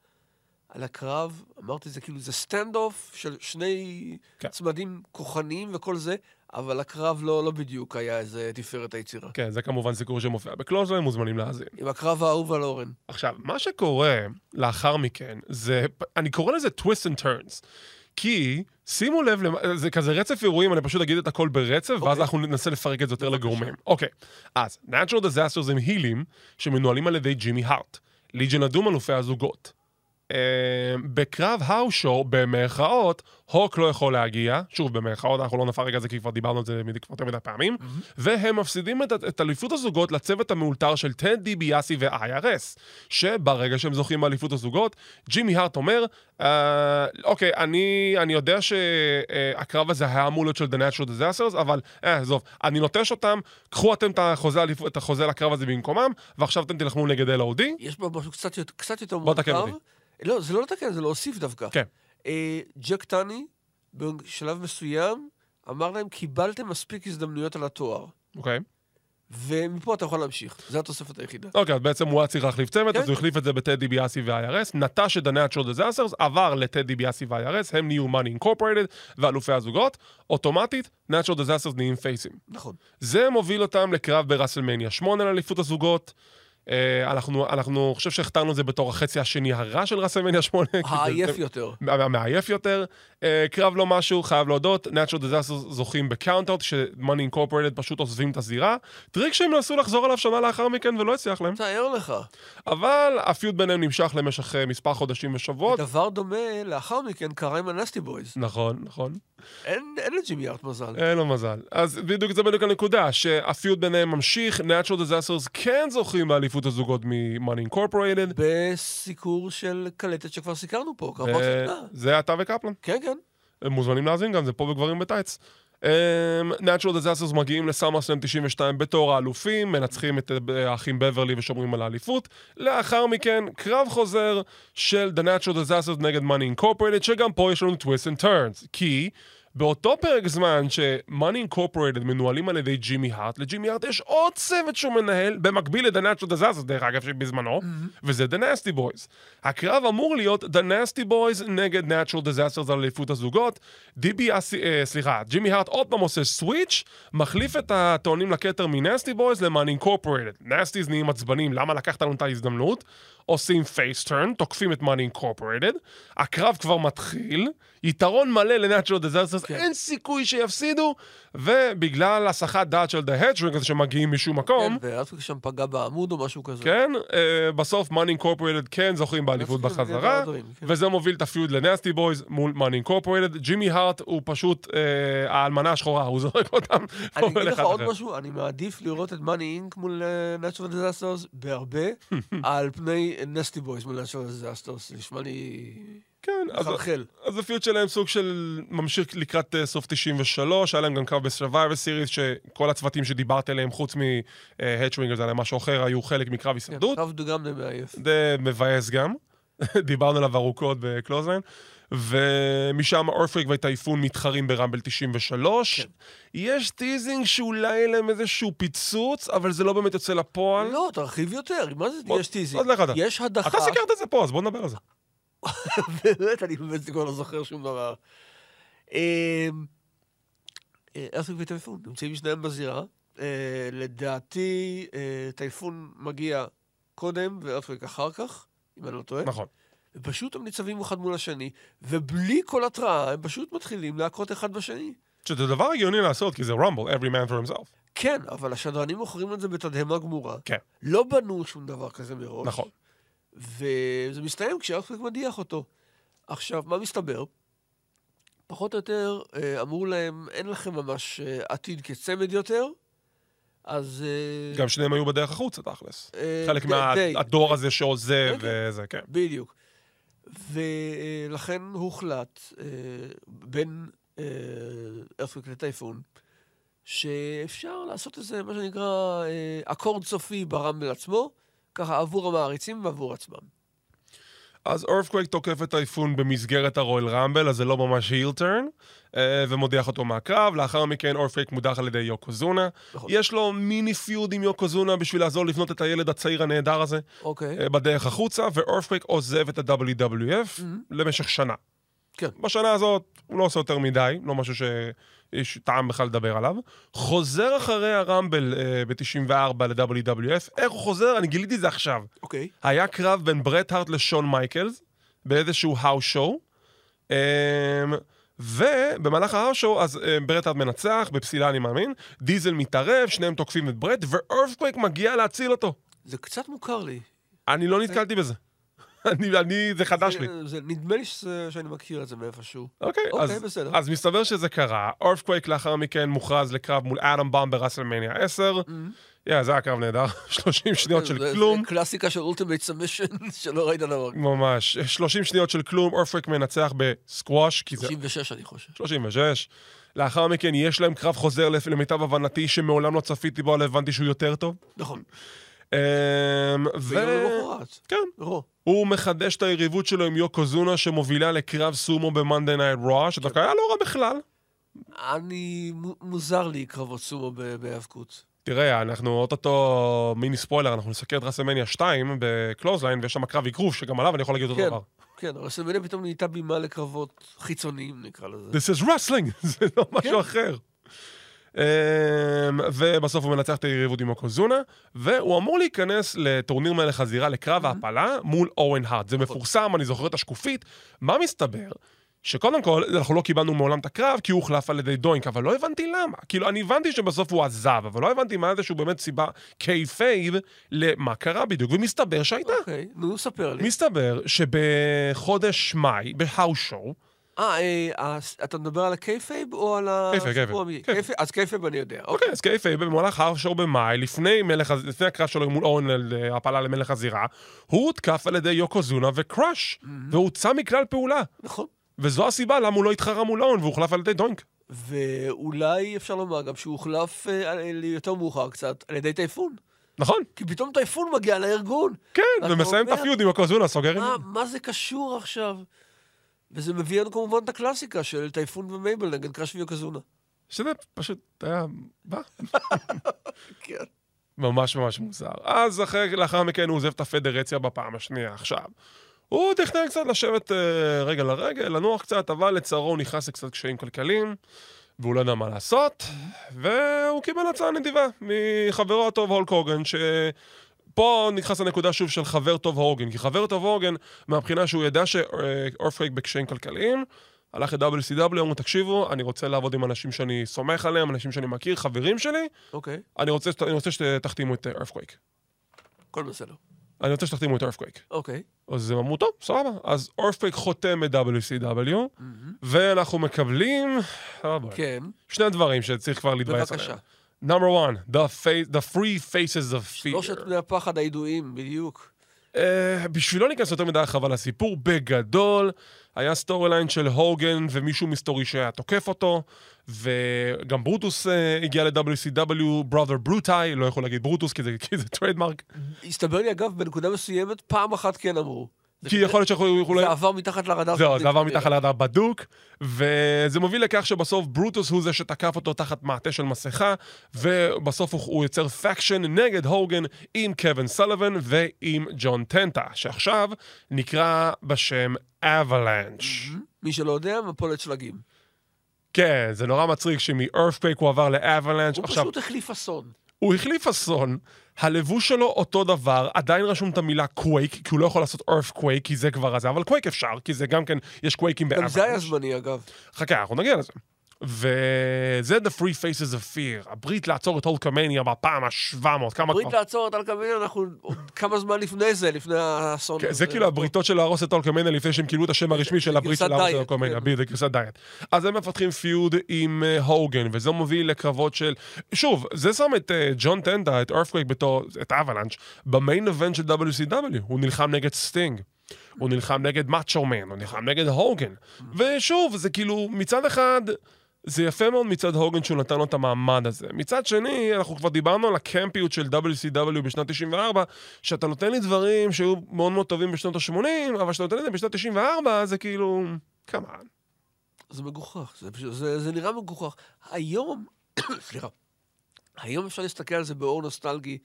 על הקרב, אמרתי זה כאילו, זה standoff של שני כן. צמדים כוחניים וכל זה, אבל הקרב לא, לא בדיוק היה איזה תפארת היצירה. כן, זה כמובן סיפור שמופיע בקלוזליין, מוזמנים להאזין. עם הקרב האהוב על אורן. עכשיו, מה שקורה לאחר מכן, זה, אני קורא לזה twist and turns. כי, שימו לב, זה כזה רצף אירועים, אני פשוט אגיד את הכל ברצף, ואז אוקיי. אנחנו ננסה לפרק את זה יותר לגורמים. אוקיי, אז, Natural Disasters הם heel ים שמנוהלים על ידי ג'ימי הארט. Legion of Doom אלופי הזוגות. אה, בקרב האושו, במרכאות, הוק לא יכול להגיע, שוב, במרכאות, אנחנו לא נפרק על זה כי כבר דיברנו על זה כבר יותר מדי פעמים, והם מפסידים את, את אליפות הזוגות לצוות המאולתר של טד דיביאסי ו-IRS, שברגע שהם זוכים באליפות הזוגות, ג'ימי הארט אומר, אה, אוקיי, אני, אני יודע שהקרב הזה היה אמור להיות של The Natural Disasters, אבל אה, עזוב, אני נוטש אותם, קחו אתם את החוזה, את החוזה לקרב הזה במקומם, ועכשיו אתם תילחמו נגד LOD. יש בו משהו קצת, קצת יותר אותי. לא, זה לא לתקן, זה להוסיף דווקא. כן. אה, ג'ק טני, בשלב מסוים, אמר להם, קיבלתם מספיק הזדמנויות על התואר. אוקיי. ומפה אתה יכול להמשיך. זו התוספת היחידה. אוקיי, אז בעצם הוא היה צריך להחליף צוות, כן. אז הוא החליף את זה בטד דיביאסי ו-IRS, נטש את ה-Natural Disasters, עבר לטד דיביאסי ו-IRS, הם נהיו Money Incorporated ואלופי הזוגות, אוטומטית, Natural Disasters נהיים פייסים. נכון. זה מוביל אותם לקרב בראסלמניה 8 לאליפות הזוגות. אה, אנחנו, אנחנו חושב שהכתרנו את זה בתור החצי השני הרע של WrestleMania 8. כי זה- העייף יותר. מה- מעייף יותר. אה, קרב לא משהו, חייב להודות, Natural Disasters זוכים ב count-out, ש-Money Incorporated פשוט עוזבים את הזירה. טריק שהם נסו לחזור עליו שנה לאחר מכן ולא הצליח להם. תאר לך. אבל ה feud ביניהם נמשך למשך אה, מספר חודשים ושבועות. דבר דומה לאחר מכן קרה עם ה Nasty Boys. נכון, נכון. אין אין לג'ימי ארט מזל. אין לו מזל. אז בדיוק זה בדיוק הנקודה, שה feud ביניהם ממשיך, Natural Disasters כן זוכים באליפות הזוגות מ-Money Incorporated. בסיקור של קלטת שכבר סיקרנו פה, קרבות אה, שנה. זה אתה וקפלן. כן, כן. הם מוזמנים להאזין גם, זה פה בגברים בטייץ. Um, Natural Disasters מגיעים לסאמרסלם 92 בתור האלופים, מנצחים את אה, האחים בברלי ושומרים על האליפות. לאחר מכן, קרב חוזר של The Natural Disasters נגד Money Incorporated, שגם פה יש לנו twist and turns. כי באותו פרק זמן ש-Money Incorporated מנוהלים על ידי ג'ימי הארט, לג'ימי הארט יש עוד צוות שהוא מנהל, במקביל Natural Disasters, דרך אגב, שבזמנו, וזה The Nasty Boys. הקרב אמור להיות The Nasty Boys נגד Natural Disasters על אליפות הזוגות. דיבי, אה, סליחה, ג'ימי הארט עוד פעם עושה switch, מחליף את הטוענים לכתר מ-Nasty Boys ל-Money Incorporated. Nasties נהיים עצבנים, למה לקחת לנו את ההזדמנות? עושים face turn, תוקפים את Money Incorporated, הקרב כבר מתחיל, יתרון מלא ל-Natural Disasters, כן. אין סיכוי שיפסידו, ובגלל הסחת דעת של The Headshrinkers הזה שמגיעים משום מקום, כן, ואפריק שם פגע בעמוד או משהו כזה. כן, אה, בסוף Money Incorporated כן זוכים באליפות כן, בחזרה, דברים, כן. וזה מוביל את ה feud ל Nasty Boys מול Money Incorporated. ג'ימי הארט הוא פשוט אה, האלמנה השחורה, הוא זורק אותם. אני אגיד לך עוד אחר. משהו, אני מעדיף לראות את Money Inc מול אה, Natural Disasters בהרבה, על פני Nasty Boys מול Disasters. זה נשמע לי כן, אז- מחלחל. אז ה feud שלהם סוג של ממשיך לקראת אה, סוף 93, היה להם גם קרב ב-Survivor Series, שכל הצוותים שדיברתי עליהם, חוץ מ- Headshrinkers, זה היה משהו אחר, היו חלק מקרב כן, הישרדות. קרב גם די מעייף. זה מבאס גם. דיברנו עליו ארוכות ב Clothesline. ומשם Earthquake ו Typhoon מתחרים ב Rumble 93. כן. יש teasing שאולי יהיה להם איזשהו פיצוץ, אבל זה לא באמת יוצא לפועל. לא, תרחיב יותר, מה זה בוא- יש teasing? אז לך אתה. יש הדחה. אתה סיקרת את זה פה, אז בוא נדבר על זה. באמת, אני באמת כבר לא זוכר שום דבר. אמ, אה, ו Typhoon נמצאים שניהם בזירה. אה, לדעתי, אה, Typhoon מגיע קודם וארת'ריק אחר כך, אם אני לא טועה. נכון. ופשוט הם ניצבים אחד מול השני, ובלי כל התראה, הם פשוט מתחילים להכות אחד בשני. שזה דבר הגיוני לעשות, כי זה רומבל, every man for himself. כן, אבל השדרנים מוכרים את זה בתדהמה גמורה. כן. לא בנו שום דבר כזה מראש. נכון. וזה מסתיים כשארפק מדיח אותו. עכשיו, מה מסתבר? פחות או יותר אה, אמרו להם, אין לכם ממש אה, עתיד כצמד יותר, אז... אה, גם שניהם היו בדרך החוצה, תכלס. חלק. מהדור הזה שעוזב כן, כן. וזה, כן. בדיוק. ולכן הוחלט בין ארפק לטייפון, שאפשר לעשות איזה, מה שנקרא, אקורד סופי ברמבל עצמו, ככה עבור המעריצים ועבור עצמם. אז אורפקווייק תוקף את טייפון במסגרת הרואל רמבל, אז זה לא ממש היל טרן, ומודיח אותו מהקרב. לאחר מכן אורפקווייק מודח על ידי יוקוזונה. נכון. יש לו mini feud עם יוקוזונה בשביל לעזור לבנות את הילד הצעיר הנהדר הזה אוקיי. אה, בדרך החוצה, ואורפקווייק עוזב את ה-WWF למשך שנה. כן. בשנה הזאת הוא לא עושה יותר מדי, לא משהו שיש טעם בכלל לדבר עליו. חוזר אחרי ה Rumble אה, ב-94 ל-WWF. איך הוא חוזר? אני גיליתי את זה עכשיו. אוקיי. היה קרב בין ברט הארט לשון מייקלס באיזשהו האוס שואו. אמ, ובמהלך ההאוס שואו, אז אה, ברט הארט מנצח, בפסילה אני מאמין, דיזל מתערב, שניהם תוקפים את ברט, ו Earthquake מגיע להציל אותו. זה קצת מוכר לי. אני לא נתקלתי בזה. אני, אני, זה חדש לי. זה, זה, נדמה לי שזה, שאני מכיר את זה מאיפשהו. אוקיי, אוקיי, אז, בסדר. אז מסתבר שזה קרה. אורפקווייק לאחר מכן מוכרז לקרב מול Adam Bomb ב WrestleMania 10. יא, זה היה קרב נהדר, 30 שניות של Mm-hmm. זה- כלום. זה קלאסיקה של אולטימייט סמישן שלא ראית דבר. ממש, 30 שניות של כלום, אורפקווייק מנצח בסקווש, כי זה 36 אני חושב. 36. לאחר מכן יש להם קרב חוזר למיטב הבנתי, שמעולם לא צפיתי בו, אבל הבנתי שהוא יותר טוב. נכון. אמ, ו... כן. הוא מחדש את היריבות שלו עם יוקוזונה, שמובילה לקרב סומו ב-Monday Night Raw, שדווקא היה לא רע בכלל. אני, מו- מוזר לי קרבות סומו בהיאבקות. תראה, אנחנו אוטוטו מיני ספוילר, אנחנו נסקר את WrestleMania 2 ב Clothesline, ויש שם קרב אגרוף, שגם עליו אני יכול להגיד אותו כן, דבר. כן, אבל WrestleMania פתאום נהייתה בימה לקרבות חיצוניים, נקרא לזה. This is wrestling, זה לא משהו כן. אחר. אמ, ובסוף הוא מנצח את היריבות עם יוקוזונה, והוא אמור להיכנס לטורניר מלך הזירה, לקרב ההפלה, מול אוון הארט. זה מפורסם, אני זוכר את השקופית. מה מסתבר? שקודם כל, אנחנו לא קיבלנו מעולם את הקרב, כי הוא הוחלף על ידי דוינק, אבל לא הבנתי למה. כאילו, אני הבנתי שבסוף הוא עזב, אבל לא הבנתי מה איזשהו באמת סיבה kayfabe למה קרה בדיוק, ומסתבר שהייתה. אוקיי, נו, ספר לי. מסתבר שבחודש מאי, בהאוס שואו, אה, אה, אתה מדבר על ה kayfabe או על ה... kayfabe, הסיפור kayfabe. kayfabe, אז kayfabe אני יודע. אוקיי. אוקיי, אז kayfabe במהלך show במאי, לפני, הקרב שלו מול אוון על אה, הפלה למלך הזירה, הוא הותקף על ידי יוקוזונה ו Crush, והוצא מכלל פעולה. נכון. וזו הסיבה למה הוא לא התחרה מול אוון והוחלף על ידי דוינק. ואולי אפשר לומר גם שהוא הוחלף אה, על- יותר מאוחר קצת על ידי טייפון. נכון, כי פתאום טייפון מגיע לארגון. כן, ומסיים את הפיוד עם יוקוזונה, סוגר עם... מה זה קשור עכשיו? וזה מביא לנו כמובן את הקלאסיקה של טייפון ומייבל נגד קראש ויוקזונה. שזה פשוט היה... מה? כן. ממש ממש מוזר. אז אחרי, לאחר מכן הוא עוזב את הפדרציה בפעם השנייה. עכשיו, הוא תכנן קצת לשבת אה, רגל לרגל, לנוח קצת, אבל לצערו הוא נכנס לקצת קשיים כלכליים, והוא לא ידע מה לעשות, והוא קיבל הצעה נדיבה מחברו הטוב הולק הוגן, ש... פה נכנס לנקודה שוב של חבר טוב הורגן, כי חבר טוב הורגן, מהבחינה שהוא ידע שאורפרייק בקשיים כלכליים, הלך ל-WCW, אמרו, תקשיבו, אני רוצה לעבוד עם אנשים שאני סומך עליהם, אנשים שאני מכיר, חברים שלי, אוקיי, אני רוצה, אני רוצה שתחתימו את ארפקווייק. הכל בסדר. אני רוצה שתחתימו את ארפקווייק. אוקיי. אז הם אמרו, טוב, סבבה. אז ארפקווייק חותם את WCW, ואנחנו מקבלים... אה. כן, שני דברים שצריך כבר להתבאס בבקשה. נאמר 1, the, fa- the three faces of fear. שלושת פני הפחד הידועים, בדיוק. Uh, בשביל לא להיכנס יותר מדי הרחבה לסיפור, בגדול, היה storyline של הוגן ומישהו מסתורי שהיה תוקף אותו, וגם ברוטוס uh, הגיע ל-WCW, Brother Bruti, לא יכול להגיד ברוטוס כי זה, כי זה trademark, הסתבר לי, אגב, בנקודה מסוימת, פעם אחת כן אמרו. כי יכול להיות שאנחנו יכולים... זה עבר מתחת לרדאר. זהו, זה עבר. מתחת ליד בדוק, וזה מוביל לכך שבסוף ברוטוס הוא זה שתקף אותו תחת מעטה של מסכה, ובסוף הוא, יוצר faction נגד הוגן עם קווין סאליבן ועם ג'ון טנטה, שעכשיו נקרא בשם Avalanche. מי שלא יודע, מפולת שלגים. כן, זה נורא מצחיק שמ-Earthquake הוא עבר ל Avalanche. הוא פשוט החליף אסון. הוא החליף אסון, הלבוש שלו אותו דבר, עדיין רשום את המילה קווייק, כי הוא לא יכול לעשות Earthquake, כי זה כבר הזה, אבל קווייק אפשר, כי זה גם כן, יש קווייקים גם זה היה. זמני, אגב. חכה, אנחנו נגיע לזה. וזה The Three Faces of Fear, הברית לעצור את הולקמניה בפעם ה-700, כמה ברית כבר... לעצור את הולקמניה, אנחנו עוד כמה זמן לפני זה, לפני האסון. כן, זה. כאילו הבריתות של להרוס את הולקמניה לפני שהם קיבלו את השם הרשמי של הברית של להרוס את הולקמניה, כן. בדיוק, גרסת דיאט. אז הם מפתחים feud עם אה, הוגן, וזה מוביל לקרבות של... שוב, זה שם את אה, ג'ון טנדה, את Earthquake בתור... את Avalanche, ב main event של WCW. הוא נלחם נגד סטינג. הוא נלחם נגד Macho Man, הוא נלחם נגד הוגן. ושוב, זה כאילו, מצד אחד, זה יפה מאוד מצד הוגן שהוא נתן לו את המעמד הזה. מצד שני, אנחנו כבר דיברנו על הקמפיות של WCW בשנת 94, שאתה נותן לי דברים שהיו מאוד מאוד טובים בשנות ה-80, אבל כשאתה נותן לי את זה בשנת 94, זה כאילו... כמובן. זה מגוחך, זה, פשוט- זה, זה נראה מגוחך. היום, סליחה, היום אפשר להסתכל על זה באור נוסטלגי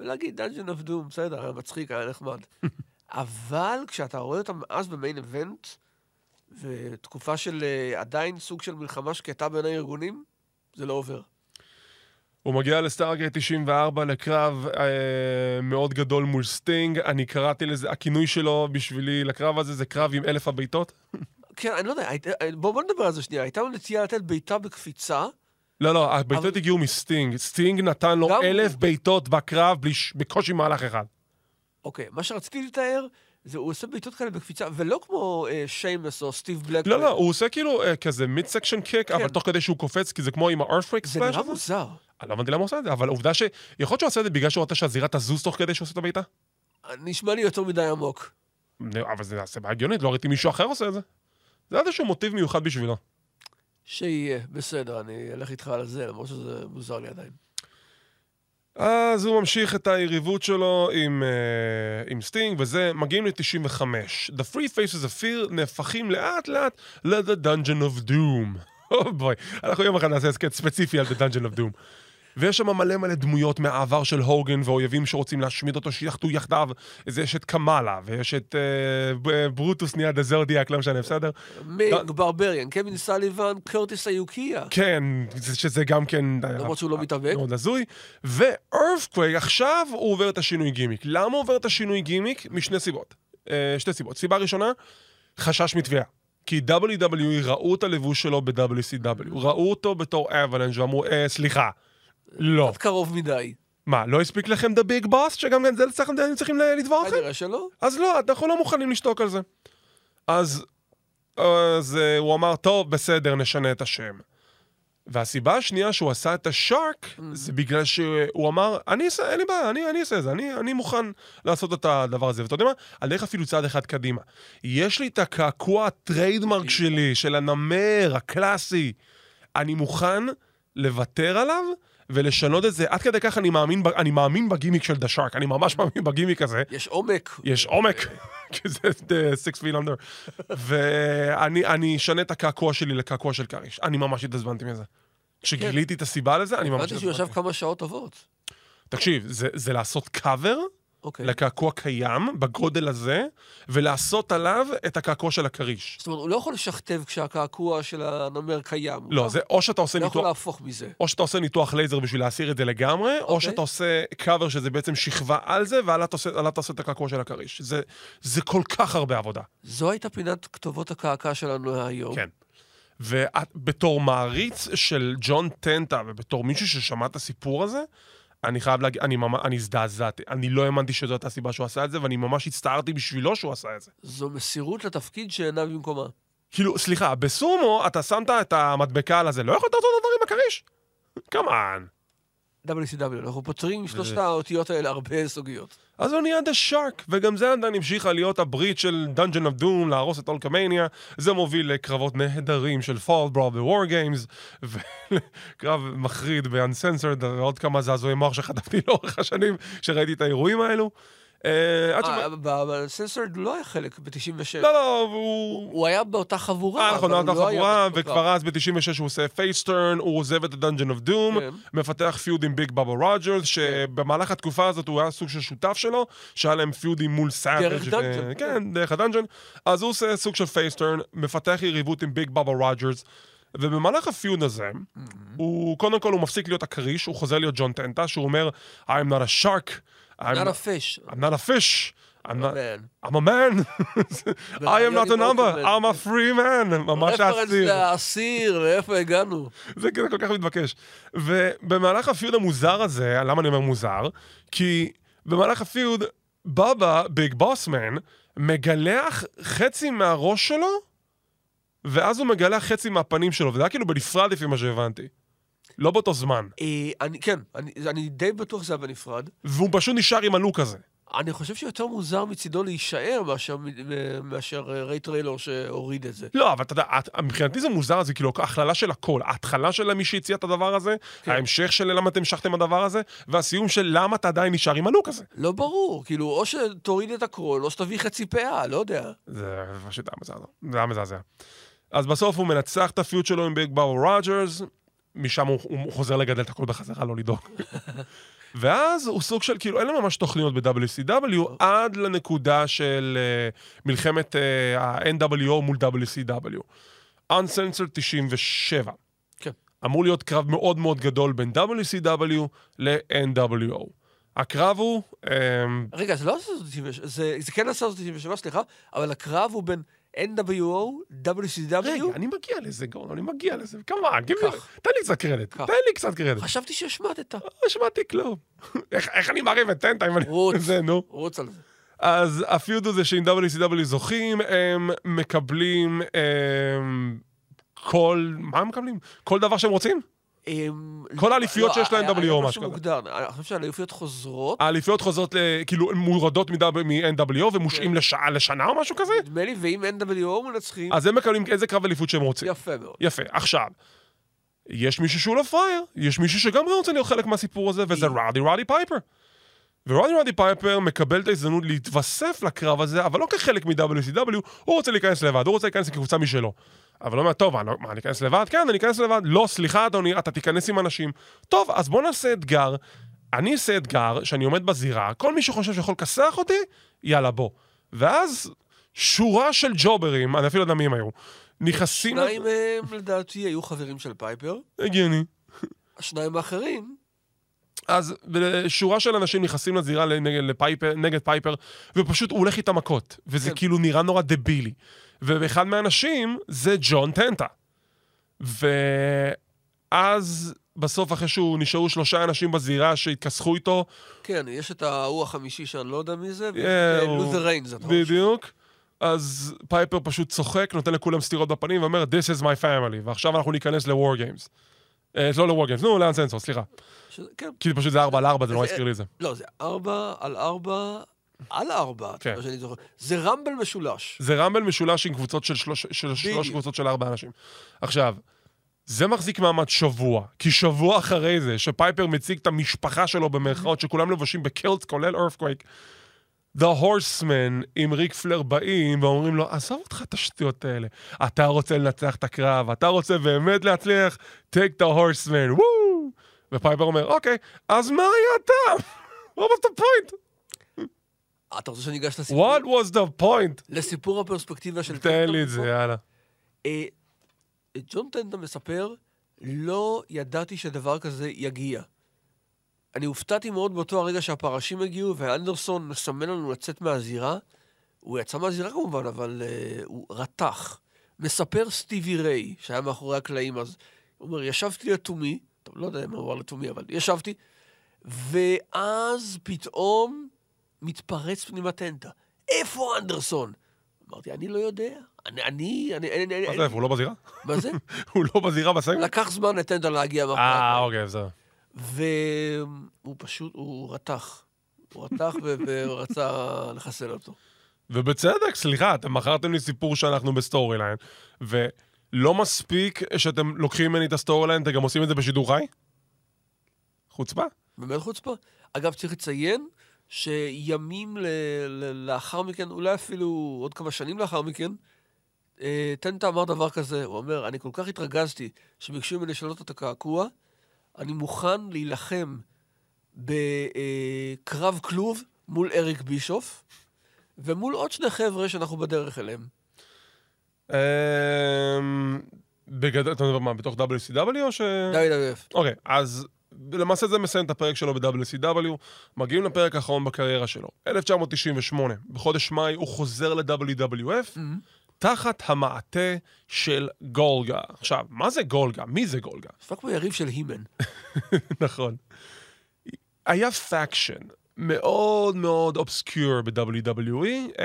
ולהגיד, Dungeon of Doom, בסדר, היה מצחיק, היה נחמד. אבל כשאתה רואה אותם אז ב main event, ותקופה של uh, עדיין סוג של מלחמה שקטה בין הארגונים, זה לא עובר. הוא מגיע ל Starrcade 94 לקרב אה, מאוד גדול מול סטינג, אני קראתי לזה, הכינוי שלו בשבילי לקרב הזה זה קרב עם אלף הבעיטות. כן, אני לא יודע, היית- בוא, בוא נדבר על זה שנייה. הייתה לו נטייה לתת בעיטה בקפיצה, לא, לא, הבעיטות אבל- הגיעו מסטינג. סטינג נתן לו גם- אלף בעיטות בקרב בלי בקושי מהלך אחד. אוקיי, מה שרציתי לתאר, זה הוא עושה בעיטות כאלה בקפיצה, ולא כמו אה, שיימוס או סטיב בלקמן. לא, לא, הוא עושה כאילו אה, כזה mid section kick, אבל כן. תוך כדי שהוא קופץ, כי זה כמו עם ה Earthquake splash נראה. מוזר. אני לא הבנתי למה הוא עושה את זה, אבל עובדה ש... יכול להיות שהוא עושה את זה בגלל שהוא רוצה שהזירה תזוז תוך כדי שהוא עושה את הבעיטה? נשמע לי יותר מדי עמוק. אבל זה סיבה הגיונית, לא ראיתי מישהו אחר עושה את זה. זה איזשהו מוטיב מיוחד בשבילו. שיהיה, בסדר, אני אלך איתך על זה, למרות שזה מוזר לי עדיין. אז הוא ממשיך את היריבות שלו עם, uh, עם סטינג, וזה, מגיעים ל-95. The Three Faces of Fear נהפכים לאט לאט ל-The Dungeon of Doom. Oh boy, אנחנו יום אחד נעשה הסכת ספציפי על The Dungeon of Doom. ויש שם מלא מלא דמויות מהעבר של הוגן ואויבים שרוצים להשמיד אותו, שיחטו יחדיו. אז יש את קמאלה, ויש את ב- ברוטוס נהיה The Zodiac, לא משנה, בסדר? מינג, ברבריאן, קווין סליבן, קרטיס איאוקיה. כן, זה- שזה גם כן... למרות שהוא לא מתאבק. מאוד הזוי. ו Earthquake, עכשיו הוא עובר את השינוי גימיק. למה הוא עובר את השינוי גימיק? משני סיבות. אה, שתי סיבות. סיבה ראשונה, חשש מתביעה. כי WWE ראו את הלבוש שלו ב-WCW, ראו אותו בתור Avalanche ואמרו, אה, סליחה, לא. קצת קרוב מדי. מה, לא הספיק לכם The Big Boss? שגם את זה אתם צריכים לתבוע אתכם? כנראה שלא. אז לא, אנחנו לא מוכנים לשתוק על זה. אז, אז uh, הוא אמר, טוב, בסדר, נשנה את השם. והסיבה השנייה שהוא עשה את השארק, Mm. זה בגלל שהוא אמר, אני אעשה, אין לי בעיה, אני, אני אעשה את זה, אני, אני מוכן לעשות את הדבר הזה. ואתה יודע מה? על דרך אפילו צעד אחד קדימה. יש לי את הקעקוע הטריידמרק שלי, של הנמר, הקלאסי. אני מוכן לוותר עליו ולשנות את זה. עד כדי כך אני מאמין, אני מאמין בגימיק של דה שרק, אני ממש מאמין בגימיק הזה. יש עומק. יש עומק, כי זה six feet under. ואני אני אשנה את הקעקוע שלי לקעקוע של כריש. אני ממש התעצבנתי מזה. כשגיליתי את הסיבה לזה, אני ממש הבנתי שהוא ישב. כמה שעות טובות. תקשיב, זה- זה לעשות קאבר אוקיי. לקעקוע קיים, בגודל הזה, ולעשות עליו את הקעקוע של הכריש. זאת אומרת, הוא לא יכול לשכתב כשהקעקוע של הנמר קיים. הוא לא, זה או שאתה עושה לא יכול ניתוח... להפוך מזה. או שאתה עושה ניתוח לייזר בשביל להסיר את זה לגמרי, או אוקיי. שאתה עושה קאבר שזה בעצם שכבה על זה, ועליו אתה עושה- עליו אתה עושה את הקעקוע של הכריש. זה- זה כל כך הרבה עבודה. זו הייתה פינת כתובות הקעקע שלנו היום. כן. ובתור מעריץ של ג'ון טנטה, ובתור מישהו ששמע את הסיפור הזה, אני חייב להגיד, אני ממש, אני הזדעזעתי. אני לא האמנתי שזו הייתה הסיבה שהוא עשה את זה, ואני ממש הצטערתי בשבילו שהוא עשה את זה. זו מסירות לתפקיד שאינה במקומה. כאילו, סליחה, בסומו אתה שמת את המדבקה על הזה, לא יכולת לעשות את הדברים בכריש? כמובן. WCW, אנחנו פותרים עם שלושת האותיות האלה הרבה סוגיות. אז הוא נהיה דה שרק, וגם זה עדיין המשיכה להיות הברית של Dungeon of Doom, להרוס את אולקמניה. זה מוביל לקרבות נהדרים של פול ברוב ב-War Games, וקרב מחריד ב-Uncensored, ועוד כמה זעזועי מוח שחטפתי לאורך השנים שראיתי את האירועים האלו. אה, עד ש... ב Uncensored לא היה חלק ב-96. לא, לא, הוא... הוא היה באותה חבורה, אה, נכון, אבל הוא לא חבורה. וכבר אז ב-96 הוא עושה face turn, הוא עוזב את of Doom, כן. מפתח feud עם ביג בבא רוג'רס, שבמהלך התקופה הזאת הוא היה סוג של שותף שלו, שהיה להם פיודים מול סאביג' דרך Dungeon, כן, דרך ה Dungeon. אז הוא עושה סוג של face turn, מפתח יריבות עם ביג בבא רוג'רס, ובמהלך ה feud הזה, הוא, קודם כל הוא מפסיק להיות הכריש, הוא חוזר להיות ג'ון טנטה, שהוא אומר, I'm not a shark, I'm not a fish. I'm not a fish, I'm not- Man. I'm a man. I am not a number, I'm a free man. ממש רפרנס האסיר. לאסיר, לאיפה הגענו? זה כזה כל כך מתבקש. ובמהלך הפיוד המוזר הזה, למה אני אומר מוזר? כי במהלך הפיוד, בבא, ביג בוסמן, מגלח חצי מהראש שלו, ואז הוא מגלח חצי מהפנים שלו, וזה היה כאילו בנפרד לפי מה שהבנתי. לא באותו זמן. אה, אני, כן, אני, אני די בטוח שזה היה בנפרד. והוא פשוט נשאר עם הלוק הזה. אני חושב שיותר מוזר מצידו להישאר מאשר, מאשר אה, ריי טריילור שהוריד את זה. לא, אבל אתה יודע, מבחינתי זה מוזר, זה כאילו הכללה של הכל. ההתחלה של מי שהציע את הדבר הזה, כן. ההמשך של למה אתם המשכתם הדבר הזה, והסיום של למה אתה עדיין נשאר עם הלוק הזה. לא ברור, כאילו, או שתוריד את הכל, או שתביא חצי פאה, לא יודע. זה פשוט היה מזעזע. זה היה מזעזע. אז בסוף הוא מנצח את הפיוט שלו עם ביג באו רוג'רס, משם הוא, הוא חוזר לגדל את הכל בחזרה, לא לדאוג. ואז הוא סוג של, כאילו, אין לו ממש תוכניות ב-WCW עד לנקודה של uh, מלחמת uh, ה-NWO מול WCW. Uncensored 97. כן. אמור להיות קרב מאוד מאוד גדול בין WCW ל-NWO. הקרב הוא... Um, רגע, זה לא 1997, זה, זה כן 1997, סליחה, אבל הקרב הוא בין NWO, WCW. רגע, אני מגיע לזה, גורן, אני מגיע לזה. כמובן, תן לי. קצת קרדיט. תן לי קצת קרדיט. חשבתי שהשמטת. לא שמעתי כלום. איך אני מעריב את טנטה אם אני... רוץ. זה, נו. רוץ על זה. אז הפיוד הזה שעם WCW זוכים, הם מקבלים הם, כל... מה הם מקבלים? כל דבר שהם רוצים? אמ, כל האליפויות שיש היה- ל-NWO, היה משהו מוגדר. אני חושב שהאליפויות חוזרות. האליפיות חוזרות, כאילו, מורדות מ-NWO ומושעים כן. לשנה או משהו כזה? נדמה לי, ואם NWO מנצחים, אז הם מקבלים איזה קרב אליפות שהם רוצים. יפה מאוד. יפה. עכשיו, יש מישהו שהוא לא פראייר, יש מישהו שגם רוצה להיות חלק מהסיפור הזה, וזה ראודי רודי פייפר. וראודי רודי פייפר מקבל את ההזדמנות להתווסף לקרב הזה, אבל לא כחלק מ-WCW, הוא רוצה להיכנס לבד, הוא רוצה להיכנס כקבוצה משלו. אבל הוא אומר, טוב, אני, לא- מה, אני אכנס לבד? כן, אני אכנס לבד. לא, סליחה, אדוני, אתה תיכנס עם אנשים. טוב, אז בוא נעשה אתגר. אני אעשה אתגר שאני עומד בזירה, כל מי שחושב שיכול לכסח אותי, יאללה, בוא. ואז שורה של ג'וברים, אני אפילו לא יודע מי הם היו, נכנסים... שניים מהם, לדעתי, היו חברים של פייפר. הגיוני. השניים האחרים, אז שורה של אנשים נכנסים לזירה נגד, לפייפר, נגד פייפר, ופשוט הוא הולך איתם מכות. וזה כן. כאילו נראה נורא דבילי. ואחד מהאנשים זה ג'ון טנטה. ואז, בסוף, אחרי שהוא נשארו שלושה אנשים בזירה שהתכסחו איתו, כן, יש את ההוא החמישי שאני לא יודע מי זה, אה, לותר ריינס, אתה חושב. בדיוק, אז פייפר פשוט צוחק, נותן לכולם סטירות בפנים ואומר, This is my family, ועכשיו אנחנו ניכנס ל-war games. אה, לא ל-war games, נו, לאנסנסור, סליחה. כן, כי פשוט זה 4 על 4, זה נורא זה- הזכיר לי את זה. לא, זה ארבע על ארבע על ארבע, כן. שאני זוכר. זה רמבל משולש. זה רמבל משולש עם קבוצות של שלוש, של שלוש. קבוצות של ארבעה אנשים. עכשיו, זה מחזיק מעמד שבוע, כי שבוע אחרי זה, שפייפר מציג את המשפחה שלו במרכאות, שכולם לבושים בקילט, כולל ארפקווייק, The Horseman עם ריק פלר באים ואומרים לו, עזוב אותך את השטויות האלה. אתה רוצה לנצח את הקרב, אתה רוצה באמת להצליח, take the Horseman, וואו! ופייפר אומר, אוקיי, אז מה היה הטעם? What was the point? אתה רוצה שאני אגש לסיפור? What was the point? לסיפור הפרספקטיבה של תן לי את זה? יאללה. אה, ג'ון טנטה מספר, לא ידעתי שדבר כזה יגיע. אני הופתעתי מאוד באותו הרגע שהפרשים הגיעו, ואנדרסון מסמן לנו לצאת מהזירה. הוא יצא מהזירה כמובן, אבל uh, הוא רתח. מספר סטיבי ריי, שהיה מאחורי הקלעים אז, הוא אומר, ישבתי לתומי, טוב, לא יודע מה הוא אמר לתומי, אבל ישבתי, ואז פתאום מתפרץ פנימה טנטה. איפה אנדרסון? אמרתי, אני לא יודע. אני, אני, אני, אני, מה זה, הוא לא בזירה? מה זה? הוא לא בזירה בסגל? לקח זמן לטנטה להגיע אה. אוקיי, בסדר. והוא פשוט, הוא רתח. הוא רתח ורצה לחסל אותו. ובצדק, סליחה, אתם מכרתם לי סיפור שאנחנו ב storyline, ולא מספיק שאתם לוקחים ממני את ה storyline, אתם גם עושים את זה בשידור חי? חוצפה. באמת חוצפה. אגב, צריך לציין שימים ל- ל- לאחר מכן, אולי אפילו עוד כמה שנים לאחר מכן, אה, טנטה אמר דבר כזה, הוא אומר, אני כל כך התרגזתי שביקשו ממני לשנות את הקעקוע, אני מוכן להילחם בקרב כלוב מול אריק בישוף, ומול עוד שני חבר'ה שאנחנו בדרך אליהם. אמ, בגדול, אתה מדבר מה, בתוך WCW או ש... WWF. אוקיי, אז למעשה זה מסיים את הפרק שלו ב-WCW, מגיעים לפרק האחרון בקריירה שלו. 1998, בחודש מאי הוא חוזר ל-WWF, תחת המעטה של גולגה. עכשיו, מה זה גולגה? מי זה גולגה? נשמע כמו יריב של He-Man. נכון. היה faction מאוד מאוד obscure ב-WWE,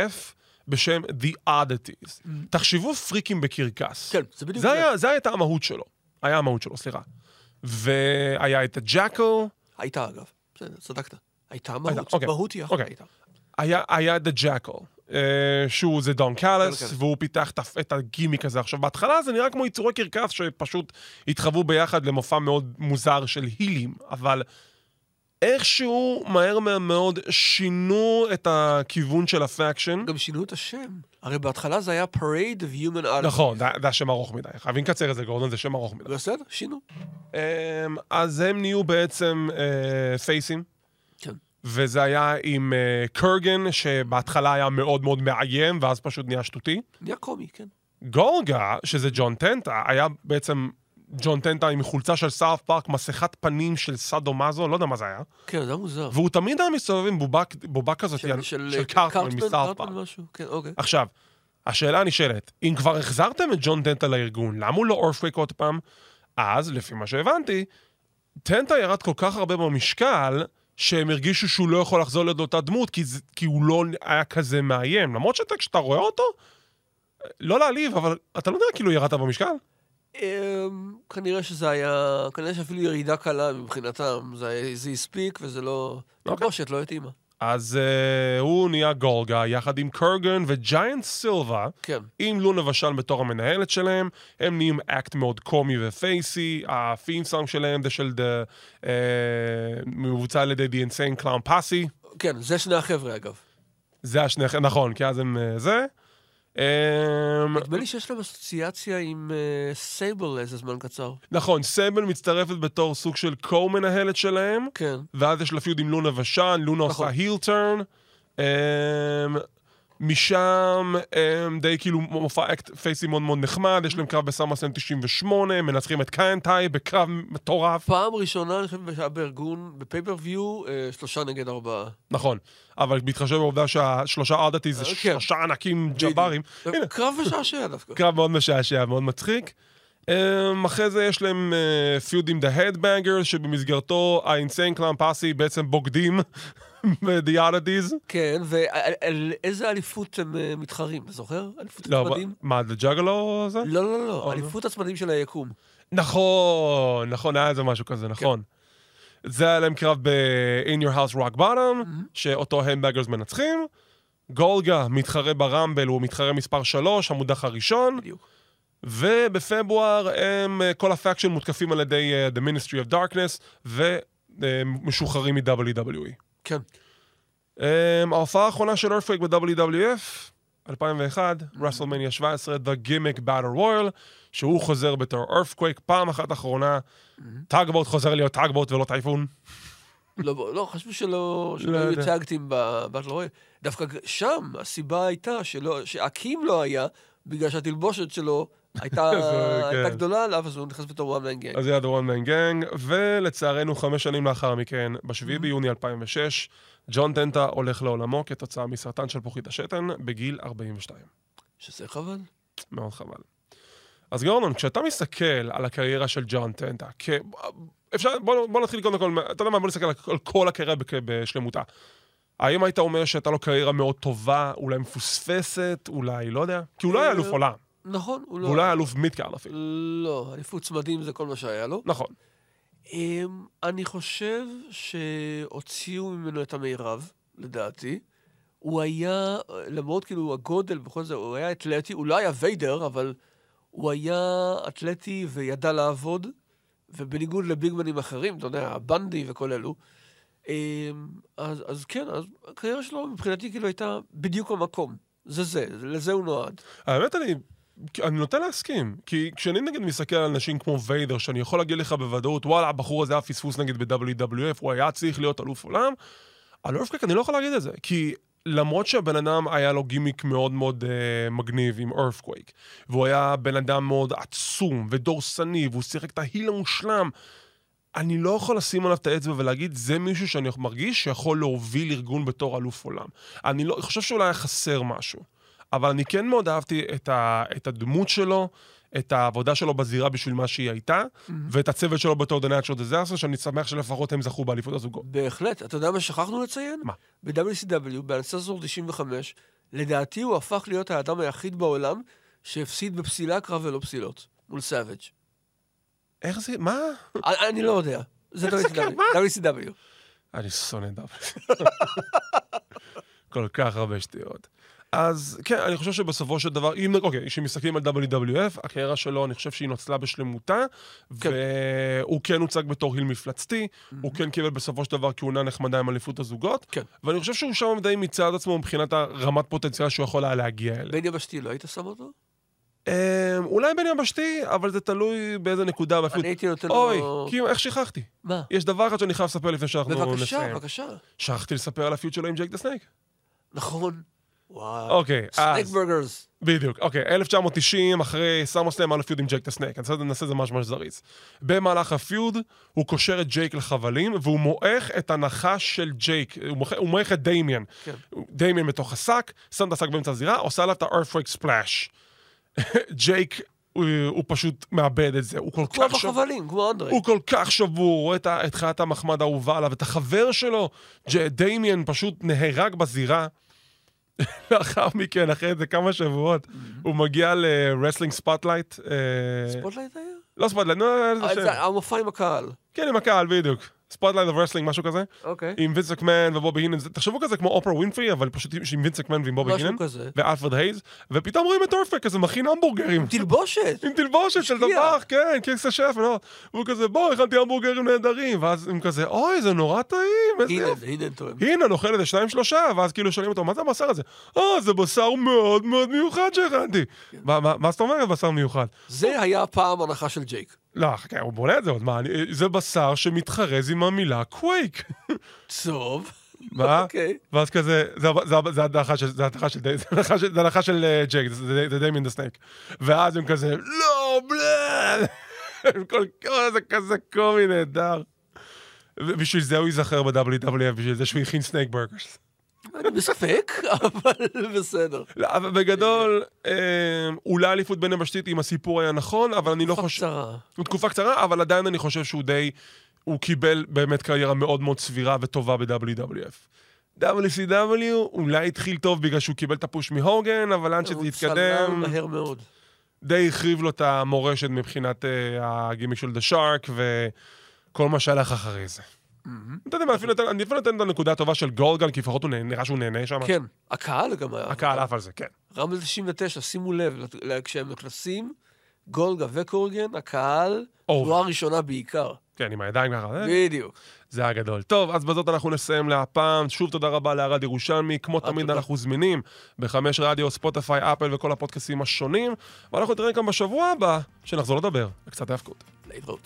בשם The Oddities. תחשבו פריקים בקרקס. כן, זה בדיוק זה זה. היה, זה הייתה המהות שלו. היה המהות שלו, סליחה. והיה את הג'קל, הייתה אגב. בסדר, צדקת. הייתה מהות. אוקיי. מהות היא אוקיי. הייתה. היה, היה את הג'קל, אה, שהוא זה דון קאלס, קאלס. והוא פיתח את, הגימיק הזה. עכשיו, בהתחלה זה נראה כמו יצורי קרקס שפשוט התחברו ביחד למופע מאוד מוזר של הילים, אבל איכשהו, מהר מאוד, שינו את הכיוון של ה faction. גם שינו את השם. הרי בהתחלה זה היה Parade of Human Oddities. נכון, זה זה השם ארוך מדי. חייבים לקצר את זה, גורדון, זה שם ארוך מדי. בסדר, שינו. אמ, אז הם נהיו בעצם אה, פייסים. כן. וזה היה עם אה, קרגן, שבהתחלה היה מאוד מאוד מאיים, ואז פשוט נהיה שטותי. נהיה קומי, כן. גולגה, שזה ג'ון טנטה, היה בעצם ג'ון טנטה עם חולצה של סארף פארק, מסכת פנים של סאדו מאזו, לא יודע מה זה היה. כן, זה מוזר. והוא תמיד היה מסתובב עם בובה, בובה כזאת של, של קארטמן מסארף פארק. כן, אוקיי. עכשיו, השאלה הנשאלת, אם כבר החזרתם את ג'ון טנטה לארגון, למה הוא לא אורפריק עוד פעם? אז, לפי מה שהבנתי, טנטה ירד כל כך הרבה במשקל, שהם הרגישו שהוא לא יכול לחזור להיות אותה דמות, כי, זה, כי הוא לא היה כזה מאיים. למרות שאתה, כשאתה רואה אותו, לא להעליב, אבל אתה לא יודע כאילו ירדת במשקל. אמ, כנראה שזה היה, כנראה שאפילו ירידה קלה מבחינתם. זה זה הספיק וזה לא... אוקיי. תלבושת לא התאימה. אז uh, הוא נהיה גולגה, יחד עם קרגן וג'יינט סילבה, כן. עם לונה ושל בתור המנהלת שלהם, הם נהיים אקט מאוד קומי ופייסי, ה theme song שלהם זה של the, uh, מבוצע על ידי The Insane Clown Posse, כן, זה שני החבר'ה אגב. זה השני, נכון, כי אז הם uh, זה. Um, נדמה לי שיש להם אסוציאציה עם אה, סייבל איזה זמן קצר. נכון, סייבל מצטרפת בתור סוג של קו-מנהלת שלהם, כן. ואז יש לה feud עם לונה ושן, לונה נכון. עושה heel turn. משם הם די כאילו מופע אקט פייסי מאוד מאוד נחמד, יש להם קרב ב-SummerSlam 98, הם מנצחים את Kaientai בקרב מטורף. פעם ראשונה, אני חושב, שהיה בארגון, ב-pay-per-view, אה, שלושה נגד ארבעה. נכון, אבל בהתחשב בעובדה שהשלושה Oddities אז כן. שלושה ענקים ג'אברים, הנה, קרב משעשע דווקא. קרב מאוד משעשע, מאוד מצחיק. Um, אחרי זה יש להם feud עם The Headbangers, שבמסגרתו ה-Insane Clown Posse בעצם בוגדים ב-The Oddities. כן, ואיזה אליפות הם אה, מתחרים, אתה זוכר? אליפות לא, הצמדים? מה, The Juggalo זה? לא, לא, לא, לא. אליפות הצמדים של היקום. נכון, נכון, היה איזה משהו כזה, נכון. זה היה להם קרב ב-In Your House Rock Bottom, שאותו ה-Headbangers מנצחים. גולגה מתחרה ב-Rumble, הוא מתחרה מספר 3, המודח הראשון. בדיוק. ובפברואר הם, אה, כל ה-faction מותקפים על ידי אה, The Ministry of Darkness ומשוחררים מ-WWE. כן. Um, ההופעה האחרונה של ארפריק ב-WWF, 2001, רסלמניה 17, The Gimmick Battle Royal, שהוא חוזר בתור ארפקוויק, פעם אחת אחרונה, טאגבוט חוזר להיות טאגבוט ולא טייפון. לא, לא, חשבו שלא, שלא לא היו יודע. טאגטים בבטל רויאל. דווקא שם הסיבה הייתה שלא, שאקים לא היה, בגלל שהתלבושת שלו הייתה, כן. גדולה עליו, אז הוא נכנס בתור one man gang. אז זה היה The One Man Gang, ולצערנו חמש שנים לאחר מכן, ב-7 ביוני 2006, ג'ון טנטה הולך לעולמו כתוצאה מסרטן של פוחית השתן בגיל 42. שזה חבל. מאוד חבל. אז גורדון, כשאתה מסתכל על הקריירה של ג'ון טנטה, כ... אפשר, בוא, בוא נתחיל קודם כל, אתה יודע מה, בוא נסתכל על, כל הקריירה בשלמותה. האם היית אומר שהייתה לו קריירה מאוד טובה, אולי מפוספסת, אולי, לא יודע? כי הוא לא היה אלוף עולם, נכון, הוא לא... והוא לא היה אלוף מידקארד אפילו. לא, אליפות צמדים זה כל מה שהיה לו. נכון. אמ, אני חושב שהוציאו ממנו את המירב, לדעתי. הוא היה, למרות כאילו הגודל וכל זה, הוא היה אתלטי, הוא לא היה ויידר, אבל הוא היה אתלטי וידע לעבוד, ובניגוד לביגמנים אחרים, אתה יודע, הבנדי וכל אלו. אמ, אז, אז כן, אז הקריירה שלו מבחינתי כאילו הייתה בדיוק במקום. זה זה, לזה הוא נועד. האמת, אני, אני נוטה להסכים. כי כשאני נגיד מסתכל על אנשים כמו ויידר, שאני יכול להגיד לך בוודאות, וואלה, הבחור הזה היה פספוס נגיד ב-WWF, הוא היה צריך להיות אלוף עולם, על אורפקק אני לא יכול להגיד את זה. כי למרות שהבן אדם היה לו גימיק מאוד מאוד אה, מגניב עם אורפקוויק, והוא היה בן אדם מאוד עצום ודורסני, והוא שיחק את ההיל המושלם, אני לא יכול לשים עליו את האצבע ולהגיד, זה מישהו שאני מרגיש שיכול להוביל ארגון בתור אלוף עולם. אני לא, חושב שאולי היה חסר משהו. אבל אני כן מאוד אהבתי את, ה, את הדמות שלו, את העבודה שלו בזירה בשביל מה שהיא הייתה, mm-hmm. ואת הצוות שלו בתור The Natural Disaster, שאני שמח שלפחות הם זכו באליפות הזוגות. בהחלט. אתה יודע מה שכחנו לציין? מה? ב-WCW, באנססור 95, לדעתי הוא הפך להיות האדם היחיד בעולם שהפסיד בפסילה בקרב ללא פסילות, מול סאביג'. איך זה, מה? אני, אני לא יודע. זה WCW. WCW. אני שונא דאבל. כל כך הרבה שטויות. אז כן, אני חושב שבסופו של דבר, אם, אוקיי, כשמסתכלים על WWF, הקריירה שלו, אני חושב שהיא נוצלה בשלמותה, כן. והוא כן הוצג בתור היל מפלצתי, הוא כן קיבל בסופו של דבר כהונה נחמדה עם אליפות הזוגות, כן. ואני חושב שהוא שם די מיצה את עצמו מבחינת הרמת פוטנציאל שהוא יכול היה להגיע אליה. בן יבשתי, לא היית שם אותו? אמ, אולי בן יבשתי, אבל זה תלוי באיזה נקודה. אני ואפילו- הייתי נותן לו... אוי, כי איך שכחתי? מה? יש דבר אחד שאני חייב לספר לפני שאנחנו בבקשה, נסיים. בבקשה. שכחתי לספר על ה-feud שלו עם Jake the Snake. נכון. וואו. אוקיי, אז... burgers. בדיוק, אוקיי, 1990, אחרי SummerSlam, היה לו feud עם Jake the Snake. אני נעשה את זה ממש ממש זריז. במהלך ה-feud, הוא קושר את ג'ייק לחבלים, והוא מועך את הנחש של ג'ייק. הוא מועך- הוא מועך את דיימיאן. כן. דיימיאן בתוך השק, שם את השק באמצע הזירה, עושה עליו את ה-earthquake splash. ג'ייק, הוא, הוא פשוט מאבד את זה. הוא כל כמו כך שבור. בחבלים, כמו אנדרי. הוא כל כך שבור, הוא רואה את, חיית המחמד האהובה עליו, את החבר שלו, דיימיאן, פשוט נהרג בזירה. לאחר מכן, אחרי איזה כמה שבועות, הוא מגיע ל Wrestling Spotlight. Spotlight היה? לא Spotlight, נו, איזה אה, שם. זה המופע עם הקהל. כן, עם הקהל, בדיוק. Spotlight of Wrestling, משהו כזה. אוקיי. עם וינס מקמן ובובי הינן. תחשבו כזה כמו אופרה ווינפרי, אבל פשוט עם וינס מקמן ועם בובי הינן. ואלפרד הייז, ופתאום רואים את Earthquake כזה מכין המבורגרים. תלבושת! עם תלבושת של. טבח, כן, קיקס השף, לא. והוא כזה, בוא, הכנתי המבורגרים נהדרים, ואז הם כזה, אוי, זה נורא טעים, איזה יופי. הנה טועם. הנה, נאכל איזה שניים שלושה, ואז כאילו שואלים אותו, מה זה הבשר הזה? אה, זה בשר מאוד מאוד מיוחד שהכנתי. מה- מה מה זאת אומרת בשר מיוחד? זה היה פעם הנחש של ג'ייק. לא, חכה, הוא בונה את זה עוד, מה, אני- זה בשר שמתחרז עם המילה קווייק. טוב. מה? אוקיי. ואז כזה, זה- הדחה של, זה הדחה של, די- זה הדחה של- דיימין דה סנייק. ואז הם כזה, לא, בלה! כל כך, זה כזה קומי נהדר. ובשביל זה הוא ייזכר ב-WWF, בשביל זה שהוא הכין snake burgers. אני בספק, אבל בסדר. לא, אבל בגדול, אה, אולי אליפות בין יבשתית אם הסיפור היה נכון, אבל אני לא תקופה חושב... קצרה. זו תקופה קצרה, אבל עדיין אני חושב שהוא די... הוא קיבל באמת קריירה מאוד מאוד סבירה וטובה ב-WWF. WCW אולי התחיל טוב בגלל שהוא קיבל את הפוש מהוגן, אבל לאן שזה הוא התקדם, צלל מהר מאוד. די החריב לו את המורשת מבחינת uh, הגימיק של דה שרק וכל מה שהלך אחרי זה. אתה יודע מה, אני אפילו נותן את הנקודה הטובה של גולגן, כי לפחות הוא נראה שהוא נהנה שם. כן, הקהל גם היה. הקהל עף על זה, כן. רמבל 99, שימו לב, כשהם נכנסים, גולגה וקורגן, הקהל. תנועה ראשונה בעיקר. כן, עם הידיים ככה. אה? בדיוק. זה היה גדול. טוב, אז בזאת אנחנו נסיים להפעם. שוב תודה רבה לערד ירושלמי. כמו תמיד תודה. אנחנו זמינים בחמש רדיו, ספוטיפיי, אפל וכל הפודקאסים השונים. ואנחנו נתראה כאן בשבוע הבא, שנחזור לדבר. וקצת האבקות. להתראות.